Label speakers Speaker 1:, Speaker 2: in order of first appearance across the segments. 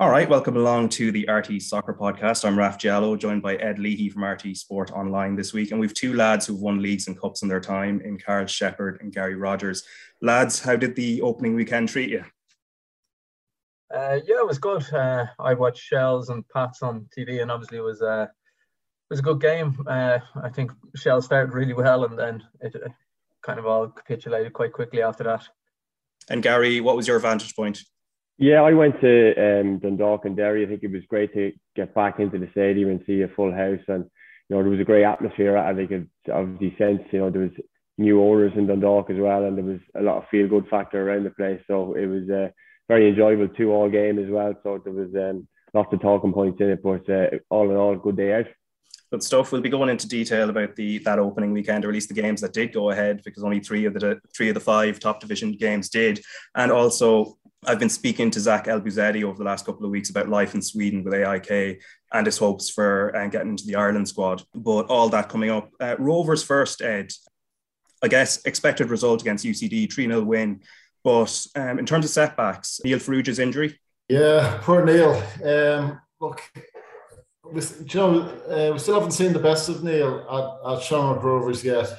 Speaker 1: All right, welcome along to the RT Soccer Podcast. I'm Raf Diallo, joined by Ed Leahy from RT Sport Online this week. And we've two lads who've won leagues and cups in their time in Karl Sheppard and Gary Rogers. Lads, how did the opening weekend treat you?
Speaker 2: Uh, yeah, it was good. Uh, I watched Shels and Pats on TV, and obviously it was uh, it was a good game. Uh, I think Shell started really well, and then it kind of all capitulated quite quickly after that.
Speaker 1: And Gary, what was your vantage point?
Speaker 3: Yeah, I went to um, Dundalk and Derry. I think it was great to get back into the stadium and see a full house. And, you know, there was a great atmosphere. I think it obviously sense, you know, there was new owners in Dundalk as well. And there was a lot of feel good factor around the place. So it was a very enjoyable two all game as well. So there was um, lots of talking points in it. But uh, all in all, good day out.
Speaker 1: Good stuff. We'll be going into detail about the that opening weekend, or at least the games that did go ahead, because only three of the three of the five top division games did, and also I've been speaking to Zack Elbouzedi over the last couple of weeks about life in Sweden with AIK and his hopes for uh, getting into the Ireland squad. But all that coming up. Uh, Rovers first, Ed. I guess expected result against UCD, 3 0 win. But um, in terms of setbacks, Neil Farrugia's injury.
Speaker 4: Yeah, poor Neil. Um, look, we, you know, uh, we still haven't seen the best of Neil at, at Shamrock Rovers yet.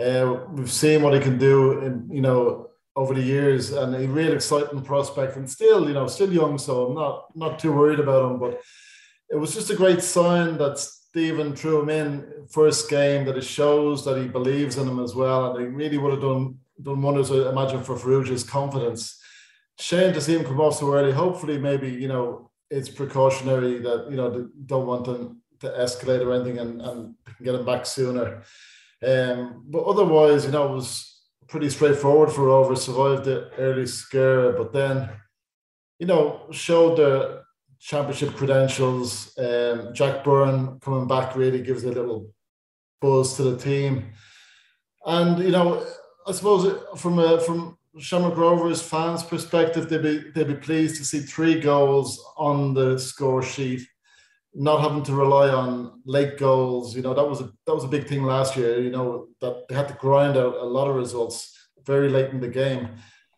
Speaker 4: Uh, we've seen what he can do in, you know, over the years, and a real exciting prospect, and still, you know, still young, so I'm not not too worried about him. But it was just a great sign that Stephen threw him in first game. That it shows that he believes in him as well, and he really would have done done wonders, I imagine, for Farrugia's confidence. Shame to see him come off so early. Hopefully, maybe you know it's precautionary that you know don't want him to escalate or anything, and and get him back sooner. Um, but otherwise, you know, it was pretty straightforward for Rover. Survived the early scare, but then, you know, showed the championship credentials. Um, Jack Byrne coming back really gives a little buzz to the team, and you know, I suppose from a from Shamrock Rovers fans' perspective, they'd be they'd be pleased to see three goals on the score sheet not having to rely on late goals. You know, that was a that was a big thing last year. You know, that they had to grind out a lot of results very late in the game.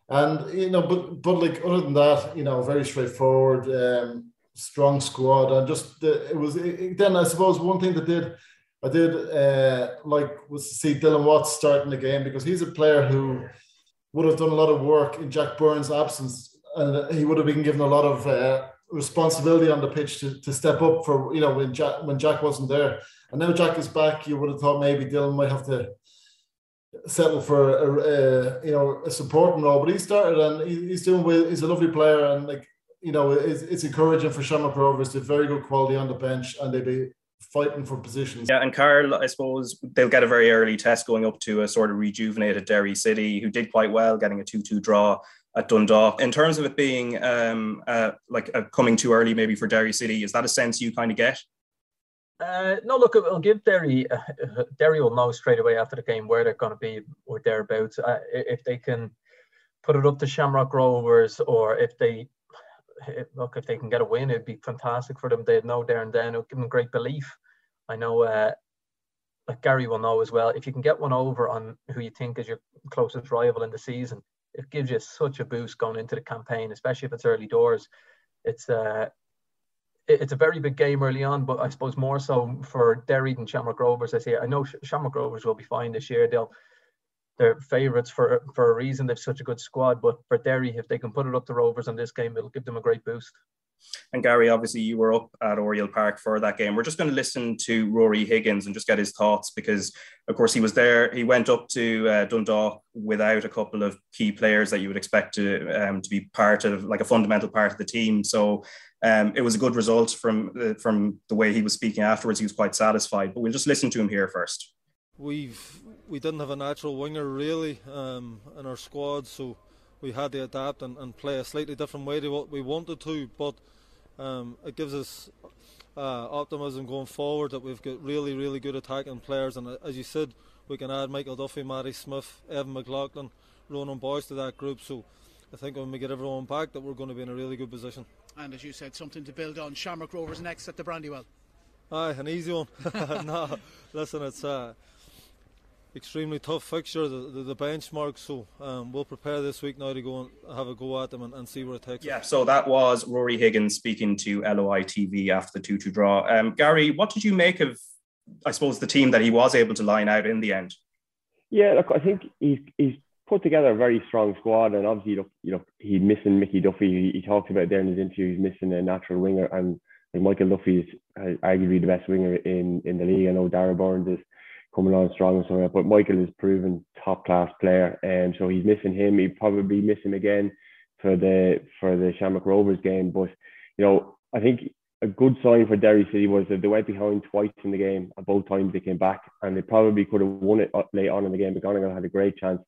Speaker 4: And you know, but but like other than that, you know, very straightforward, um, strong squad, and just the, it was. It, then I suppose one thing that did I did uh, like was to see Dylan Watts starting the game because he's a player who would have done a lot of work in Jack Byrne's absence, and he would have been given a lot of uh, responsibility on the pitch to, to step up for you know when Jack when Jack wasn't there, and now Jack is back. You would have thought maybe Dylan might have to settle for a, a you know a supporting role, but he started and he, he's doing well. He's a lovely player, and like you know it's, it's encouraging for Shamrock Rovers. They're very good quality on the bench, and they be fighting for positions.
Speaker 1: Yeah, and Karl, I suppose they'll get a very early test going up to a sort of rejuvenated Derry City, who did quite well, getting a two-two draw at Dundalk. In terms of it being um, uh, like uh, coming too early, maybe for Derry City, is that a sense you kind of get?
Speaker 2: Uh, no, look, I'll give Derry. Uh, Derry will know straight away after the game where they're going to be or thereabouts. If they can put it up to Shamrock Rovers, or if they look, if they can get a win, it'd be fantastic for them. They'd know there and then. It'll give them great belief. I know, uh, like Gary will know as well. If you can get one over on who you think is your closest rival in the season, it gives you such a boost going into the campaign, especially if it's early doors. It's uh, it's a very big game early on, but I suppose more so for Derry than Shamrock Rovers. I say I know Shamrock Rovers will be fine this year. They'll they're favourites for for a reason. They've such a good squad. But for Derry, if they can put it up to Rovers in this game, it'll give them a great boost.
Speaker 1: And Gary, obviously, you were up at Oriel Park for that game. We're just going to listen to Ruaidhrí Higgins and just get his thoughts because, of course, he was there. He went up to uh, Dundalk without a couple of key players that you would expect to um, to be part of, like a fundamental part of the team. So um, it was a good result from uh, from the way he was speaking afterwards. He was quite satisfied. But we'll just listen to him here first.
Speaker 5: We've we didn't have a natural winger really um, in our squad, so we had to adapt and, and play a slightly different way to what we wanted to. But um, it gives us uh, optimism going forward that we've got really, really good attacking players. And uh, as you said, we can add Michael Duffy, Matty Smith, Evan McLaughlin, Ronan Boyce to that group. So I think when we get everyone back, that we're going to be in a really good position.
Speaker 6: And as you said, something to build on. Shamrock Rovers next at the Brandywell.
Speaker 5: Aye, an easy one. no, listen, it's. Uh, extremely tough fixture, the, the, the benchmark. So um, we'll prepare this week now to go and have a go at them and, and see where it takes.
Speaker 1: Yeah. Us. So that was Ruaidhrí Higgins speaking to LOI TV after the two-two draw. Um, Gary, what did you make of, I suppose, the team that he was able to line out in the end?
Speaker 3: Yeah, look, I think he's he's put together a very strong squad, and obviously, look, you know, he's missing Mickey Duffy. He, he talked about there in his interview. He's missing a natural winger, and like Michael Duffy is arguably the best winger in in the league. I know Darragh Burns is coming on strong and so on. But Michael is proven top class player, and um, so he's missing him. He probably miss him again for the for the Shamrock Rovers game. But you know, I think a good sign for Derry City was that they went behind twice in the game, and both times they came back, and they probably could have won it late on in the game. But McGonigle had a great chance,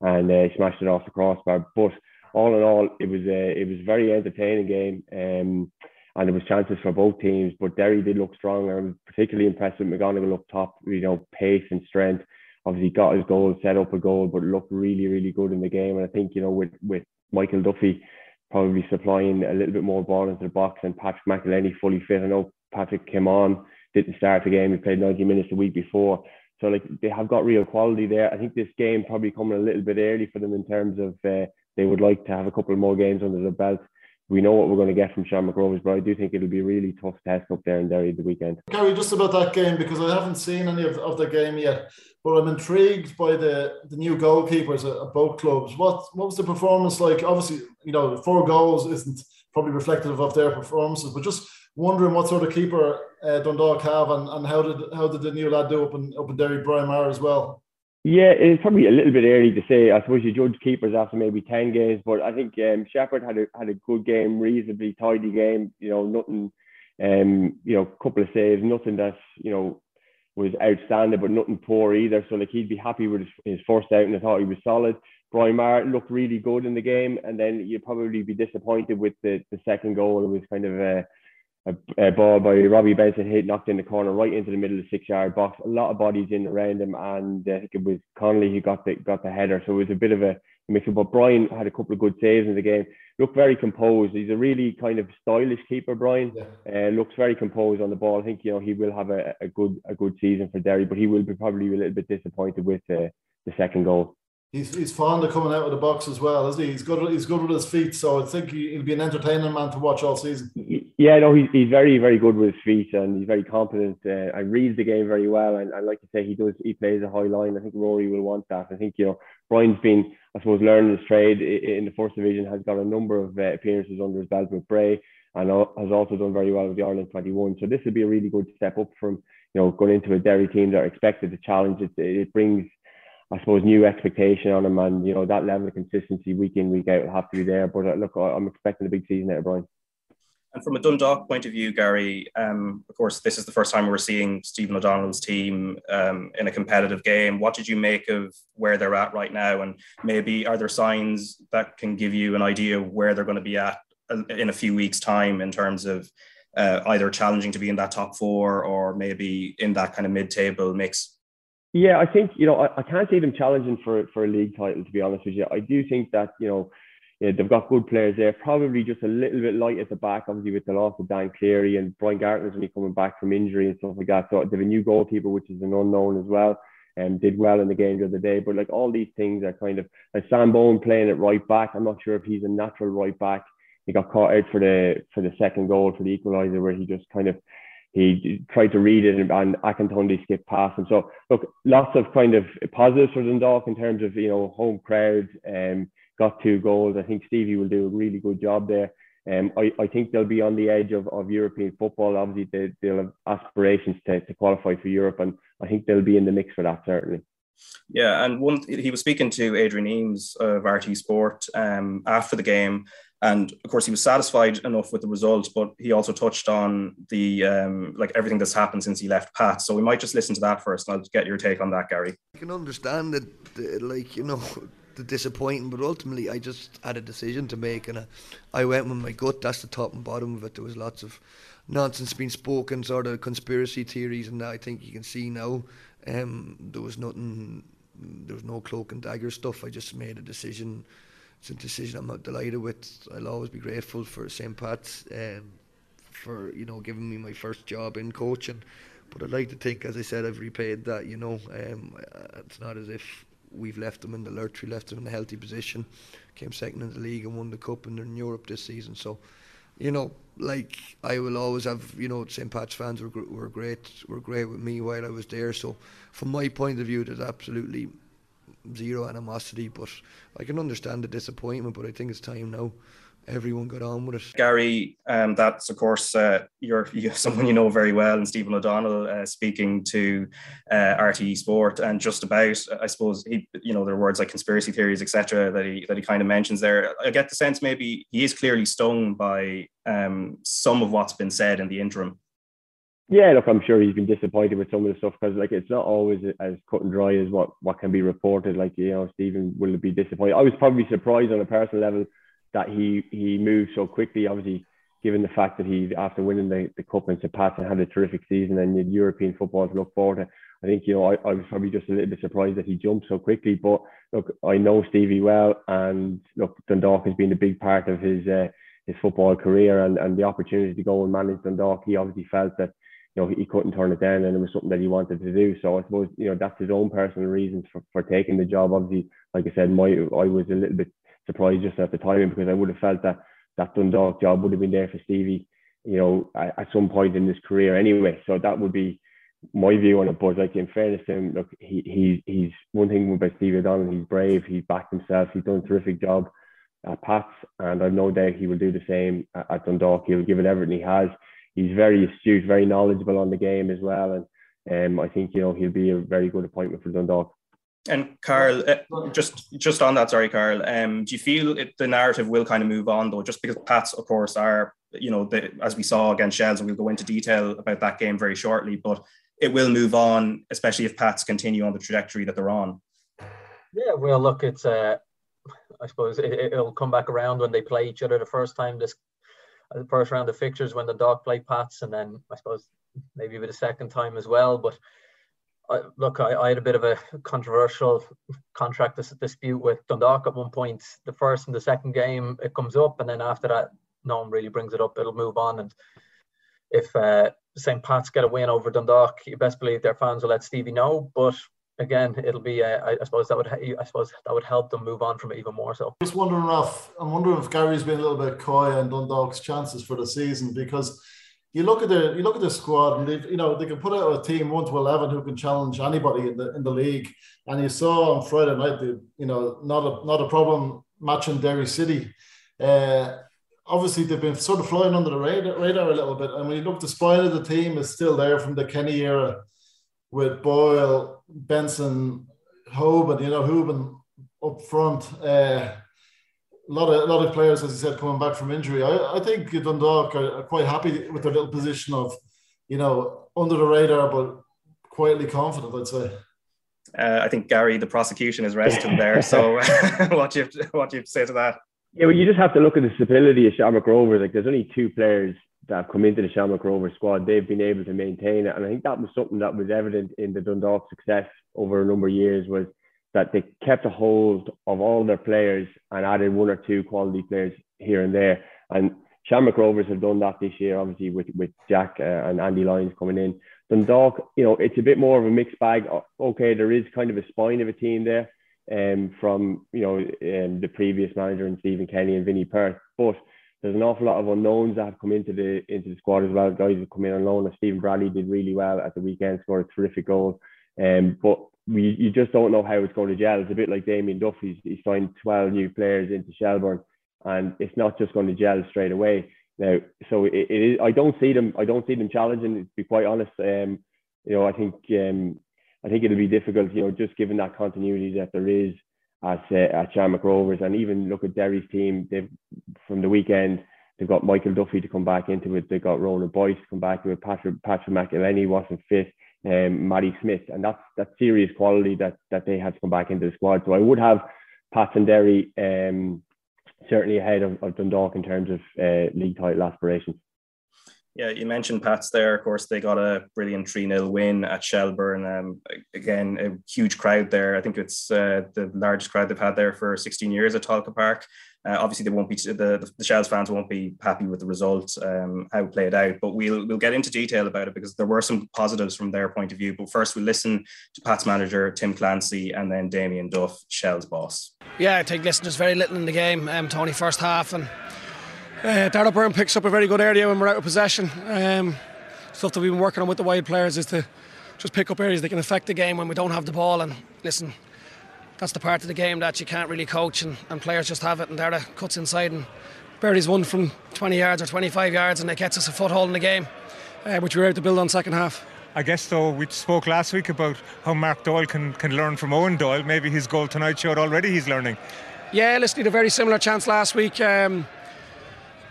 Speaker 3: and uh, smashed it off the crossbar. But all in all, it was a it was a very entertaining game. Um, and there was chances for both teams. But Derry did look stronger. I was particularly impressed with McGonigle up top. You know, pace and strength. Obviously, got his goal, set up a goal, but looked really, really good in the game. And I think you know, with with Michael Duffy probably supplying a little bit more ball into the box and Patrick McEleney fully fit. I know Patrick came on, didn't start the game. He played 90 minutes the week before. So like they have got real quality there. I think this game probably coming a little bit early for them in terms of uh, they would like to have a couple more games under the belt we know what we're going to get from Shamrock Rovers, but I do think it'll be a really tough test up there in Derry the weekend.
Speaker 4: Gary, just about that game because I haven't seen any of, of the game yet, but I'm intrigued by the the new goalkeepers at, at both clubs. What what was the performance like? Obviously, you know, four goals isn't probably reflective of their performances, but just wondering what sort of keeper uh, Dundalk have and, and how did how did the new lad do up in up in Derry, Brian Maher as well?
Speaker 3: Yeah, it's probably a little bit early to say. I suppose you judge keepers after maybe ten games, but I think um, Shepperd had a had a good game, reasonably tidy game. You know, nothing, um, you know, couple of saves, nothing that you know was outstanding, but nothing poor either. So like he'd be happy with his, his first out, and I thought he was solid. Brian Maher looked really good in the game, and then you'd probably be disappointed with the the second goal. It was kind of a a, a, ball by Robbie Benson hit knocked in the corner right into the middle of the six yard box. A lot of bodies in around him, and uh, I think it was Connolly who got the got the header. So it was a bit of a mix up. But Brian had a couple of good saves in the game. Looked very composed. He's a really kind of stylish keeper. Brian yeah. uh, looks very composed on the ball. I think you know he will have a, a good a good season for Derry, but he will be probably a little bit disappointed with uh, the second goal.
Speaker 4: He's, he's fond of coming out of the box as well, isn't he? He's good. He's good with his feet, so I think he'll be an entertaining man to watch all season.
Speaker 3: Yeah, no, he's, he's very very good with his feet, and he's very competent Uh, and reads the game very well. And I like to say he does. He plays a high line. I think Ruaidhrí will want that. I think you know Brian's been, I suppose, learning his trade in the first division. Has got a number of uh, appearances under his belt with Bray, and has also done very well with the Ireland 21. So this would be a really good step up from you know going into a Derry team that are expected to challenge. It it brings I suppose new expectation on him, and you know that level of consistency week in week out will have to be there. But uh, look, I'm expecting a big season out of Brian.
Speaker 1: And from a Dundalk point of view, Gary, um, of course, this is the first time we're seeing Stephen O'Donnell's team um, in a competitive game. What did you make of where they're at right now? And maybe are there signs that can give you an idea of where they're going to be at uh, in a few weeks' time in terms of uh, either challenging to be in that top four or maybe in that kind of mid table mix?
Speaker 3: Yeah, I think you know I, I can't see them challenging for for a league title. To be honest with you, I do think that you know yeah, they've got good players there. Probably just a little bit light at the back, obviously with the loss of Dan Cleary and Brian Gartland's only coming back from injury and stuff like that. So they have a new goalkeeper, which is an unknown as well, and did well in the game the other day. But like all these things are kind of like Sam Bone playing at right back. I'm not sure if he's a natural right back. He got caught out for the for the second goal for the equaliser, where he just kind of he tried to read it and, and skipped past him. So look, lots of kind of positives for Dundalk in terms of you know home crowd. Um, got two goals. I think Stevie will do a really good job there. Um, I, I think they'll be on the edge of, of European football. Obviously, they, they'll have aspirations to, to qualify for Europe, and I think they'll be in the mix for that certainly.
Speaker 1: Yeah, and one he was speaking to Adrian Eames of RT Sport um, after the game, and of course he was satisfied enough with the result, but he also touched on the um, like everything that's happened since he left Pat. So we might just listen to that first, and I'll get your take on that, Gary.
Speaker 7: I can understand that, like you know, the disappointing, but ultimately I just had a decision to make, and I, I went with my gut. That's the top and bottom of it. There was lots of nonsense being spoken, sort of conspiracy theories, and I think you can see now. Um, there was nothing. There was no cloak and dagger stuff. I just made a decision it's a decision I'm not delighted with. I'll always be grateful for St. Pat's um, for you know giving me my first job in coaching. But I'd like to think, as I said, I've repaid that. You know, um, it's not as if we've left them in the lurch. We left them in a healthy position. Came second in the league and won the cup and they're in Europe this season. So, you know, like I will always have, you know, St. Pat's fans were were great, were great with me while I was there. So, from my point of view, there's absolutely zero animosity. But I can understand the disappointment. But I think it's time now everyone got on with it.
Speaker 1: Gary, um, that's of course uh, you're, you're, someone you know very well, and Stephen O'Donnell uh, speaking to uh, RTE Sport, and just about, I suppose, he, you know, there are words like conspiracy theories, etc., that he that he kind of mentions there. I get the sense maybe he is clearly stung by um, some of what's been said in the interim.
Speaker 3: Yeah, look, I'm sure he's been disappointed with some of the stuff because, like, it's not always as cut and dry as what what can be reported. Like, you know, Stephen will be disappointed. I was probably surprised on a personal level that he he moved so quickly. Obviously, given the fact that he after winning the, the cup in and had a terrific season and had European football to look forward to. I think you know I, I was probably just a little bit surprised that he jumped so quickly. But look, I know Stevie well, and look, Dundalk has been a big part of his uh, his football career and, and the opportunity to go and manage Dundalk. He obviously felt that you know he couldn't turn it down and it was something that he wanted to do. So I suppose you know that's his own personal reasons for, for taking the job. Obviously, like I said, my I was a little bit surprised just at the timing because I would have felt that that Dundalk job would have been there for Stevie, you know, at, at some point in his career anyway. So that would be my view on it. But like in fairness to him, look, he, he he's one thing about Stevie O'Donnell, he's brave, he's backed himself, he's done a terrific job at Pats, and I've no doubt he will do the same at, at Dundalk. He'll give it everything he has. He's very astute, very knowledgeable on the game as well, and um, I think you know he'll be a very good appointment for Dundalk.
Speaker 1: And Karl, uh, just just on that, sorry, Karl. Um, do you feel it, the narrative will kind of move on though, just because Pats, of course, are you know the, as we saw against Shels, and we'll go into detail about that game very shortly, but it will move on, especially if Pats continue on the trajectory that they're on.
Speaker 2: Yeah, well, look, it's uh, I suppose it, will come back around when they play each other the first time this the first round of fixtures when the dog play Pats, and then I suppose maybe with a second time as well, but I, look, I, I, had a bit of a controversial contract dispute with Dundalk at one point. The first and the second game, it comes up, and then after that, no one really brings it up. It'll move on. And if uh, St. Pat's get a win over Dundalk, you best believe their fans will let Stevie know. But again, it'll be. Uh, I, I, suppose that would. I suppose that would help them move on from it even more. So.
Speaker 4: Just wondering if I'm wondering if Gary's been a little bit coy on Dundalk's chances for the season because you look at the you look at the squad and they you know they can put out a team one to eleven who can challenge anybody in the in the league. And you saw on Friday night the you know not a not a problem matching Derry City. Uh, obviously they've been sort of flying under the radar, radar a little bit. And when you look, the spine of the team is still there from the Kenny era with Boyle, Benson, Hoban, you know, Hoban up front. Uh, a lot of a lot of players, as you said, coming back from injury. I, I think Dundalk are, are quite happy with their little position of, you know, under the radar but quietly confident. I'd say.
Speaker 1: Uh, I think Gary, the prosecution is resting there. So, what do you what do you say to that?
Speaker 3: Yeah, well, you just have to look at the stability of Shamrock Rovers. Like, there's only two players that have come into the Shamrock Rovers squad. They've been able to maintain it, and I think that was something that was evident in the Dundalk success over a number of years. Was that they kept a hold of all their players and added one or two quality players here and there. And Shamrock Rovers have done that this year, obviously with with Jack uh, and Andy Lyons coming in. Dundalk, you know, it's a bit more of a mixed bag. Okay, there is kind of a spine of a team there, um, from you know um, the previous manager and Stephen Kenny and Vinny Perth, but there's an awful lot of unknowns that have come into the into the squad as well. Guys have come in on loan. Stephen Bradley did really well at the weekend, scored a terrific goal. Um, but we you just don't know how it's going to gel. It's a bit like Damien Duff. He's, signed 12 new players into Shelbourne, and it's not just going to gel straight away. Now, so it, it is. I don't see them. I don't see them challenging. To be quite honest, um, you know, I think um, I think it'll be difficult. You know, just given that continuity that there is at uh, at Shamrock Rovers, and even look at Derry's team. They've from the weekend. They've got Michael Duffy to come back into it. They've got Ronan Boyce to come back it. Patrick Patrick McEleney wasn't fit um, Matty Smith, and that's that serious quality that that they have to come back into the squad. So I would have Pat and Derry um, certainly ahead of, of, Dundalk in terms of uh, league title aspirations.
Speaker 1: Yeah, you mentioned Pats there. Of course, they got a brilliant 3 0 win at Shelbourne. Um, again, a huge crowd there. I think it's uh, the largest crowd they've had there for 16 years at Tolka Park. Uh, obviously, they won't be the the Shels fans won't be happy with the result, um, how it played out. But we'll we'll get into detail about it because there were some positives from their point of view. But first, we'll listen to Pat's manager Tim Clancy and then Damien Duff, Shels boss.
Speaker 8: Yeah, I think listen, there's very little in the game. Um, Tony first half and uh, Darragh Burns picks up a very good area when we're out of possession. Um, stuff that we've been working on with the wide players is to just pick up areas that can affect the game when we don't have the ball. And listen, that's the part of the game that you can't really coach and, and players just have it and Darragh cuts inside and Berry's one from 20 yards or 25 yards and it gets us a foothold in the game uh, which we were able to build on second half.
Speaker 9: I guess though we spoke last week about how Mark Doyle can, can learn from Eoin Doyle. Maybe his goal tonight showed already he's learning.
Speaker 8: Yeah, listen, he had a very similar chance last week um,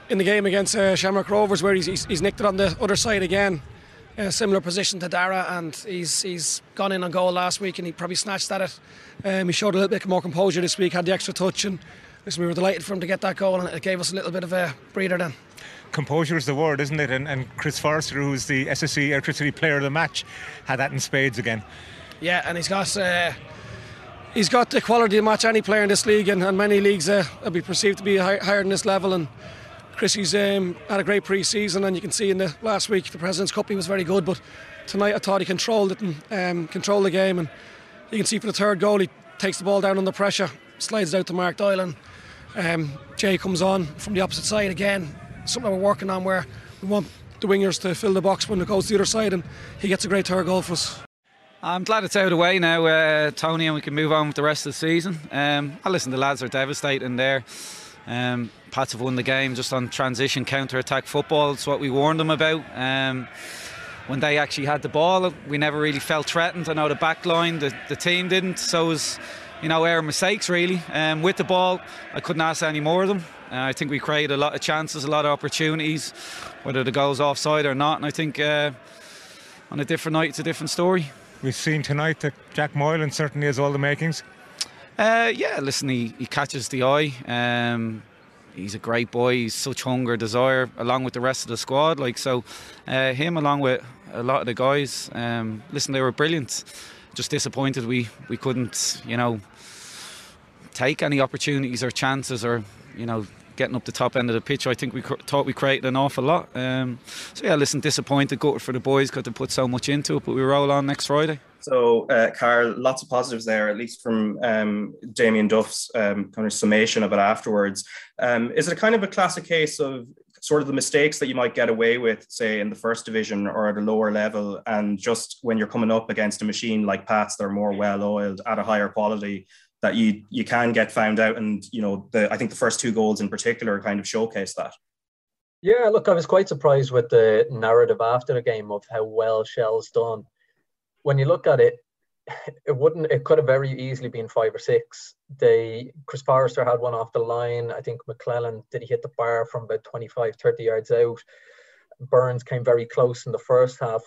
Speaker 8: in the game against uh, Shamrock Rovers where he's, he's, he's nicked it on the other side again a similar position to Darragh, and he's he's gone in on goal last week, and he probably snatched at it. Um, he showed a little bit more composure this week, had the extra touch, and listen, we were delighted for him to get that goal, and it gave us a little bit of a breather then.
Speaker 9: Composure is the word, isn't it? And, and Chris Forrester, who's the SSE Airtricity Player of the Match, had that in spades again.
Speaker 8: Yeah, and he's got. Uh, he's got the quality to match any player in this league, and, and many leagues uh, will be perceived to be high, higher than this level. And Chrissy's um, had a great pre-season, and you can see in the last week the President's Cup he was very good. But tonight I thought he controlled it and um, controlled the game, and you can see for the third goal he takes the ball down under pressure, slides it out to Mark Doyle, and um, Jay comes on from the opposite side again. Something we're working on where we want the wingers to fill the box when it goes to the other side, and he gets a great third goal for us.
Speaker 10: I'm glad it's out of the way now, uh, Tony, and we can move on with the rest of the season. Um, I listen, the lads are devastating there. Um, Pats have won the game just on transition counter attack football. It's what we warned them about. Um, when they actually had the ball, we never really felt threatened. I know the back line, the, the team didn't. So it was, you know, our mistakes really. Um, with the ball, I couldn't ask any more of them. Uh, I think we created a lot of chances, a lot of opportunities, whether the goal's offside or not. And I think uh, on a different night, it's a different story.
Speaker 9: We've seen tonight that Jack Moylan certainly has all the makings.
Speaker 10: Uh, yeah, listen, he, he catches the eye. Um, he's a great boy. He's such hunger, desire, along with the rest of the squad. Like so, uh, him along with a lot of the guys. Um, listen, they were brilliant. Just disappointed we we couldn't, you know, take any opportunities or chances or you know getting up the top end of the pitch. I think we thought we created an awful lot. Um, so yeah, listen, disappointed, gutted for the boys because they put so much into it, but we roll on next Friday.
Speaker 1: So, uh, Karl, lots of positives there, at least from um, Damien Duff's um, kind of summation of it afterwards. Um, is it a kind of a classic case of sort of the mistakes that you might get away with, say, in the first division or at a lower level, and just when you're coming up against a machine like Pats, they're more well oiled at a higher quality, that you you can get found out, and you know, the I think the first two goals in particular kind of showcase that.
Speaker 2: Yeah, look, I was quite surprised with the narrative after the game of how well Shels done when you look at it, it wouldn't. It could have very easily been five or six. They Chris Forrester had one off the line. I think McClelland did he hit the bar from about 25, 30 yards out. Burns came very close in the first half.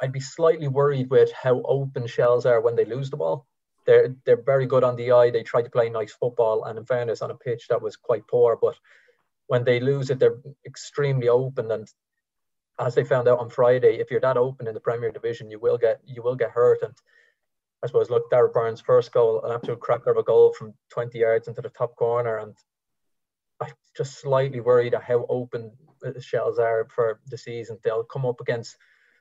Speaker 2: I'd be slightly worried with how open Shels are when they lose the ball. They're they're very good on the eye. They try to play nice football, and in fairness, on a pitch that was quite poor. But when they lose it, they're extremely open, and as they found out on Friday, if you're that open in the Premier Division, you will get you will get hurt. And I suppose look, Darragh Burns' first goal, an absolute cracker of a goal from 20 yards into the top corner, and I'm just slightly worried at how open the Shels are for the season. They'll come up against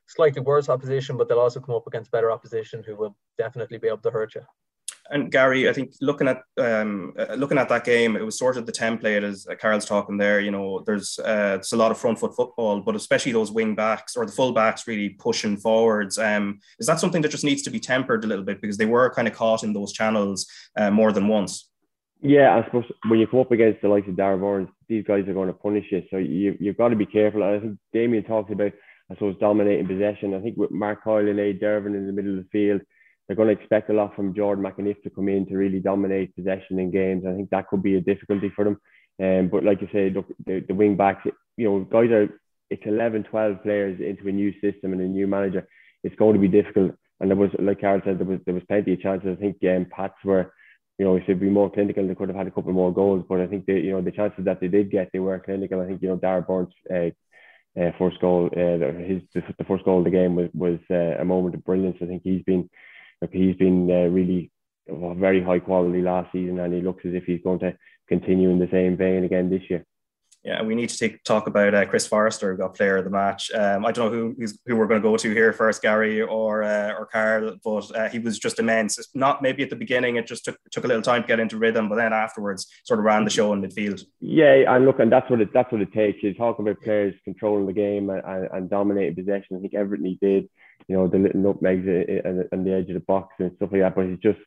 Speaker 2: slightly worse opposition, but they'll also come up against better opposition who will definitely be able to hurt you
Speaker 1: and Gary, I think looking at um, uh, looking at that game, it was sort of the template as Karl's talking there. You know, there's uh, it's a lot of front foot football, but especially those wing backs or the full backs really pushing forwards. Um, is that something that just needs to be tempered a little bit because they were kind of caught in those channels uh, more than once?
Speaker 3: Yeah, I suppose when you come up against the likes of Darragh Burns, these guys are going to punish you. So you you've got to be careful. And I think Damien talked about I suppose dominating possession. I think with Mark Coyle and Aodh Dervin in the middle of the field they're going to expect a lot from Jordan McEneff to come in to really dominate possession in games. I think that could be a difficulty for them. Um, but like you say, look, the, the wing backs, you know, guys are, it's 11, 12 players into a new system and a new manager. It's going to be difficult. And there was, like Karl said, there was there was plenty of chances. I think um, Pats were, you know, if they'd be more clinical, they could have had a couple more goals. But I think they, you know, the chances that they did get, they were clinical. I think, you know, Darragh Burns uh, uh, first goal, uh, his the first goal of the game was was uh, a moment of brilliance. I think he's been he's been uh, really very high quality last season, and he looks as if he's going to continue in the same vein again this year.
Speaker 1: Yeah, we need to take, talk about uh, Chris Forrester, who got player of the match. Um, I don't know who who we're going to go to here first, Gary or uh, or Karl, but uh, he was just immense. It's not maybe at the beginning; it just took took a little time to get into rhythm, but then afterwards, sort of ran the show in midfield.
Speaker 3: Yeah, and look, and that's what it that's what it takes. You talk about players controlling the game and, and, and dominating possession. I think everything he did, you know, the little nutmegs and, and the edge of the box and stuff like that. But he's just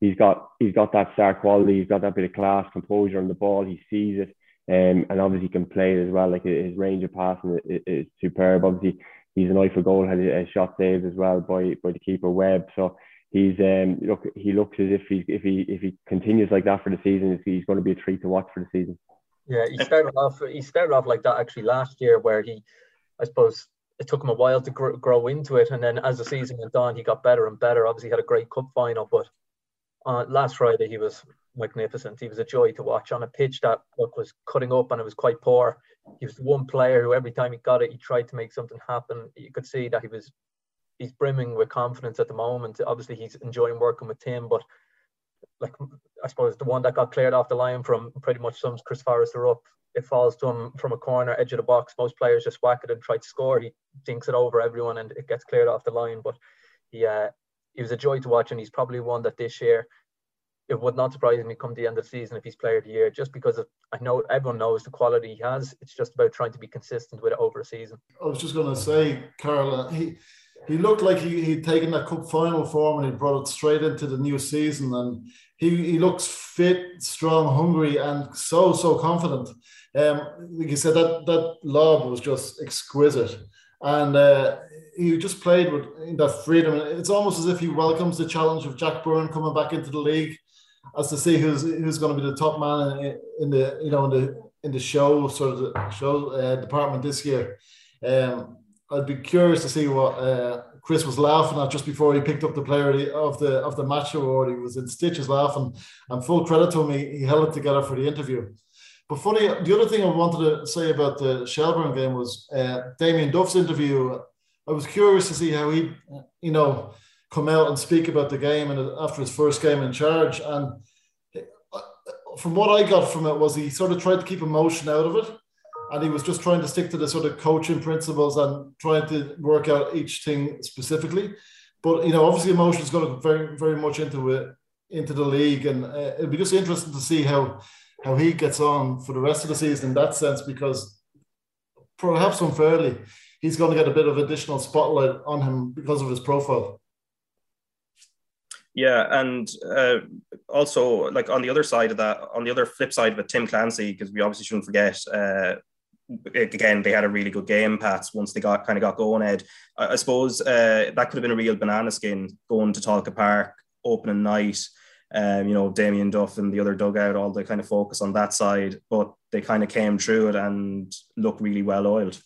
Speaker 3: he's got he's got that star quality. He's got that bit of class, composure on the ball. He sees it um, and obviously can play it as well. Like his range of passing is, is superb. Obviously, he's an eye for goal, had a shot saved as well by by the keeper Webb. So he's um look he looks as if he if he if he continues like that for the season, he's going to be a treat to watch for the season.
Speaker 2: Yeah, he started off he started off like that actually last year, where he, I suppose. It took him a while to grow, grow into it, and then as the season went on, he got better and better. Obviously, had a great cup final, but uh, last Friday he was magnificent. He was a joy to watch on a pitch that look was cutting up and it was quite poor. He was the one player who every time he got it, he tried to make something happen. You could see that he was he's brimming with confidence at the moment. Obviously, he's enjoying working with Tim, but like I suppose the one that got cleared off the line from pretty much sums Chris Forrester up. It falls to him from a corner, edge of the box. Most players just whack it and try to score. He dinks it over everyone and it gets cleared off the line. But he uh, he was a joy to watch, and he's probably one that this year it would not surprise me come the end of the season if he's player of the year, just because of, I know everyone knows the quality he has. It's just about trying to be consistent with it over a season.
Speaker 4: I was just going to say, Karl, uh, he he looked like he, he'd taken that cup final form and he brought it straight into the new season. And he, he looks fit, strong, hungry, and so, so confident. Um, like you said, that, that lob was just exquisite. And uh, he just played with that freedom. It's almost as if he welcomes the challenge of Jack Byrne coming back into the league as to see who's who's going to be the top man in, in the you know in the in the show sort of the show uh, department this year. Um, I'd be curious to see what uh, Chris was laughing at just before he picked up the player of the of the match award. He was in stitches laughing, and full credit to him, he, he held it together for the interview. But funny, the other thing I wanted to say about the Shelbourne game was uh, Damien Duff's interview. I was curious to see how he, you know, come out and speak about the game and after his first game in charge. And uh, from what I got from it was he sort of tried to keep emotion out of it, and he was just trying to stick to the sort of coaching principles and trying to work out each thing specifically. But you know, obviously, emotion is going to very very much into it into the league, and uh, it'll be just interesting to see how how he gets on for the rest of the season in that sense because perhaps unfairly he's going to get a bit of additional spotlight on him because of his profile.
Speaker 1: Yeah, and uh, also like on the other side of that, on the other flip side of it, Tim Clancy, because we obviously shouldn't forget. Uh, again, they had a really good game, Pats. Once they got kind of got going, Ed. I, I suppose uh, that could have been a real banana skin going to Tolka Park opening night. Um, you know, Damien Duff and the other dugout, all the kind of focus on that side, but they kind of came through it and looked really well oiled.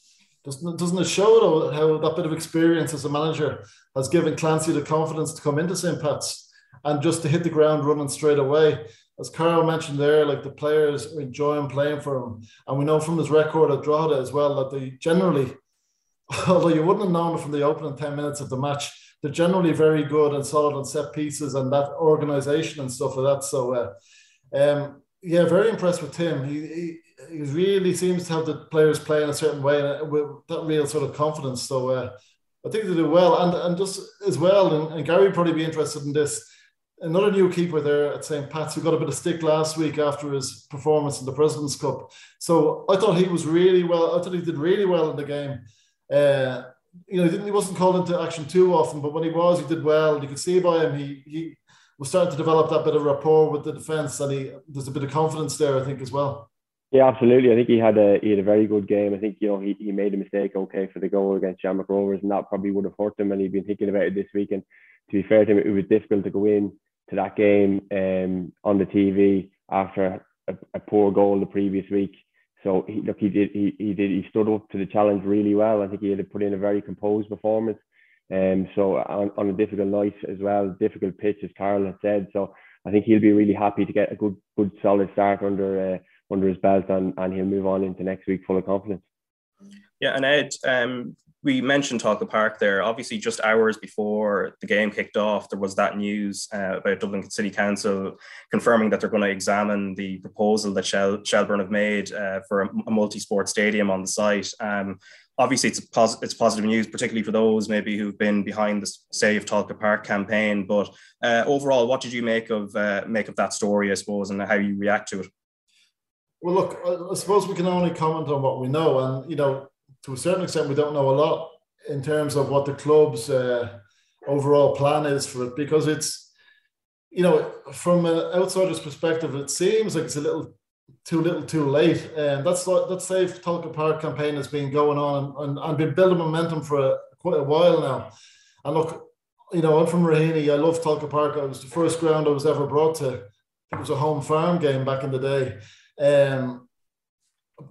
Speaker 4: Doesn't, doesn't it show though how that bit of experience as a manager has given Clancy the confidence to come into St. Pat's and just to hit the ground running straight away? As Karl mentioned there, like the players are enjoying playing for him. And we know from his record at Drogheda as well that they generally, although you wouldn't have known from the opening 10 minutes of the match, they're generally very good and solid on set pieces and that organization and stuff like that. So, uh, um, yeah, very impressed with Tim. He, he he really seems to have the players playing a certain way and with that real sort of confidence. So uh, I think they do well, and and just as well, and, and Gary probably be interested in this. Another new keeper there at St. Pat's who got a bit of stick last week after his performance in the President's Cup. So I thought he was really well. I thought he did really well in the game. Uh, you know, he, didn't, he wasn't called into action too often, but when he was, he did well. You could see by him he he was starting to develop that bit of rapport with the defence, and he there's a bit of confidence there, I think, as well.
Speaker 3: Yeah, absolutely. I think he had a he had a very good game. I think you know he, he made a mistake okay for the goal against Shamrock Rovers, and that probably would have hurt him. And he'd been thinking about it this week. And to be fair to him, it was difficult to go in to that game um, on the TV after a, a poor goal the previous week. So he, look, he did he, he did he stood up to the challenge really well. I think he had put in a very composed performance. Um, so on, on a difficult night as well, difficult pitch as Karl had said. So I think he'll be really happy to get a good good solid start under. Uh, under his belt and, and he'll move on into next week full of confidence.
Speaker 1: Yeah, and Ed, um, we mentioned Tolka Park there. Obviously, just hours before the game kicked off, there was that news uh, about Dublin City Council confirming that they're going to examine the proposal that Shel- Shelbourne have made uh, for a, a multi-sport stadium on the site. Um, obviously, it's pos- it's positive news, particularly for those maybe who've been behind the Save Tolka Park campaign. But uh, overall, what did you make of uh, make of that story, I suppose, and how you react to it?
Speaker 4: Well, look, I suppose we can only comment on what we know, and you know to a certain extent, we don't know a lot in terms of what the club's uh, overall plan is for it because it's, you know, from an outsider's perspective, it seems like it's a little too little too late. And that's that Save Tolka Park campaign has been going on and, and, been building momentum for a, quite a while now. And look, you know, I'm from Raheny. I love Tolka Park. It was the first ground I was ever brought to. It was a home farm game back in the day. Um,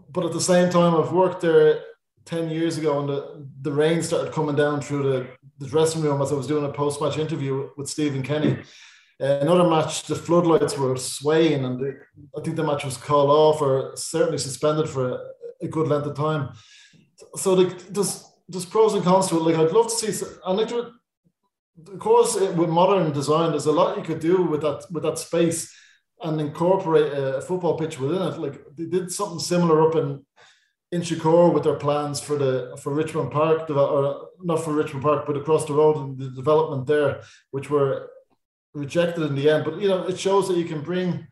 Speaker 4: but at the same time, I've worked there 10 years ago and the, the rain started coming down through the, the dressing room as I was doing a post match interview with Stephen Kenny. Uh, another match, the floodlights were swaying, and the, I think the match was called off or certainly suspended for a, a good length of time. So the, there's there's pros and cons to it. Like I'd love to see, and like, of course, it, with modern design, there's a lot you could do with that with that space and incorporate a, a football pitch within it. Like they did something similar up in Inchicore with their plans for the for Richmond Park, or not for Richmond Park, but across the road and the development there, which were rejected in the end. But you know, it shows that you can bring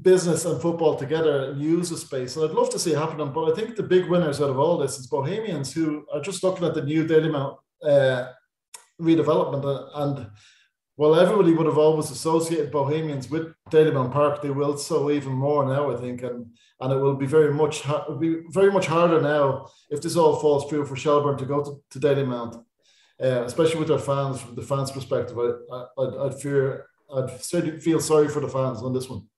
Speaker 4: business and football together and use the space. And I'd love to see it happen. But I think the big winners out of all this is Bohemians, who are just looking at the new Dalymount uh, redevelopment and well, everybody would have always associated Bohemians with Dalymount Park. They will so even more now, I think, and and it will be very much be very much harder now if this all falls through for Shelbourne to go to, to Dalymount, uh, especially with their fans from the fans' perspective. I, I, I'd fear I'd feel sorry for the fans on this one.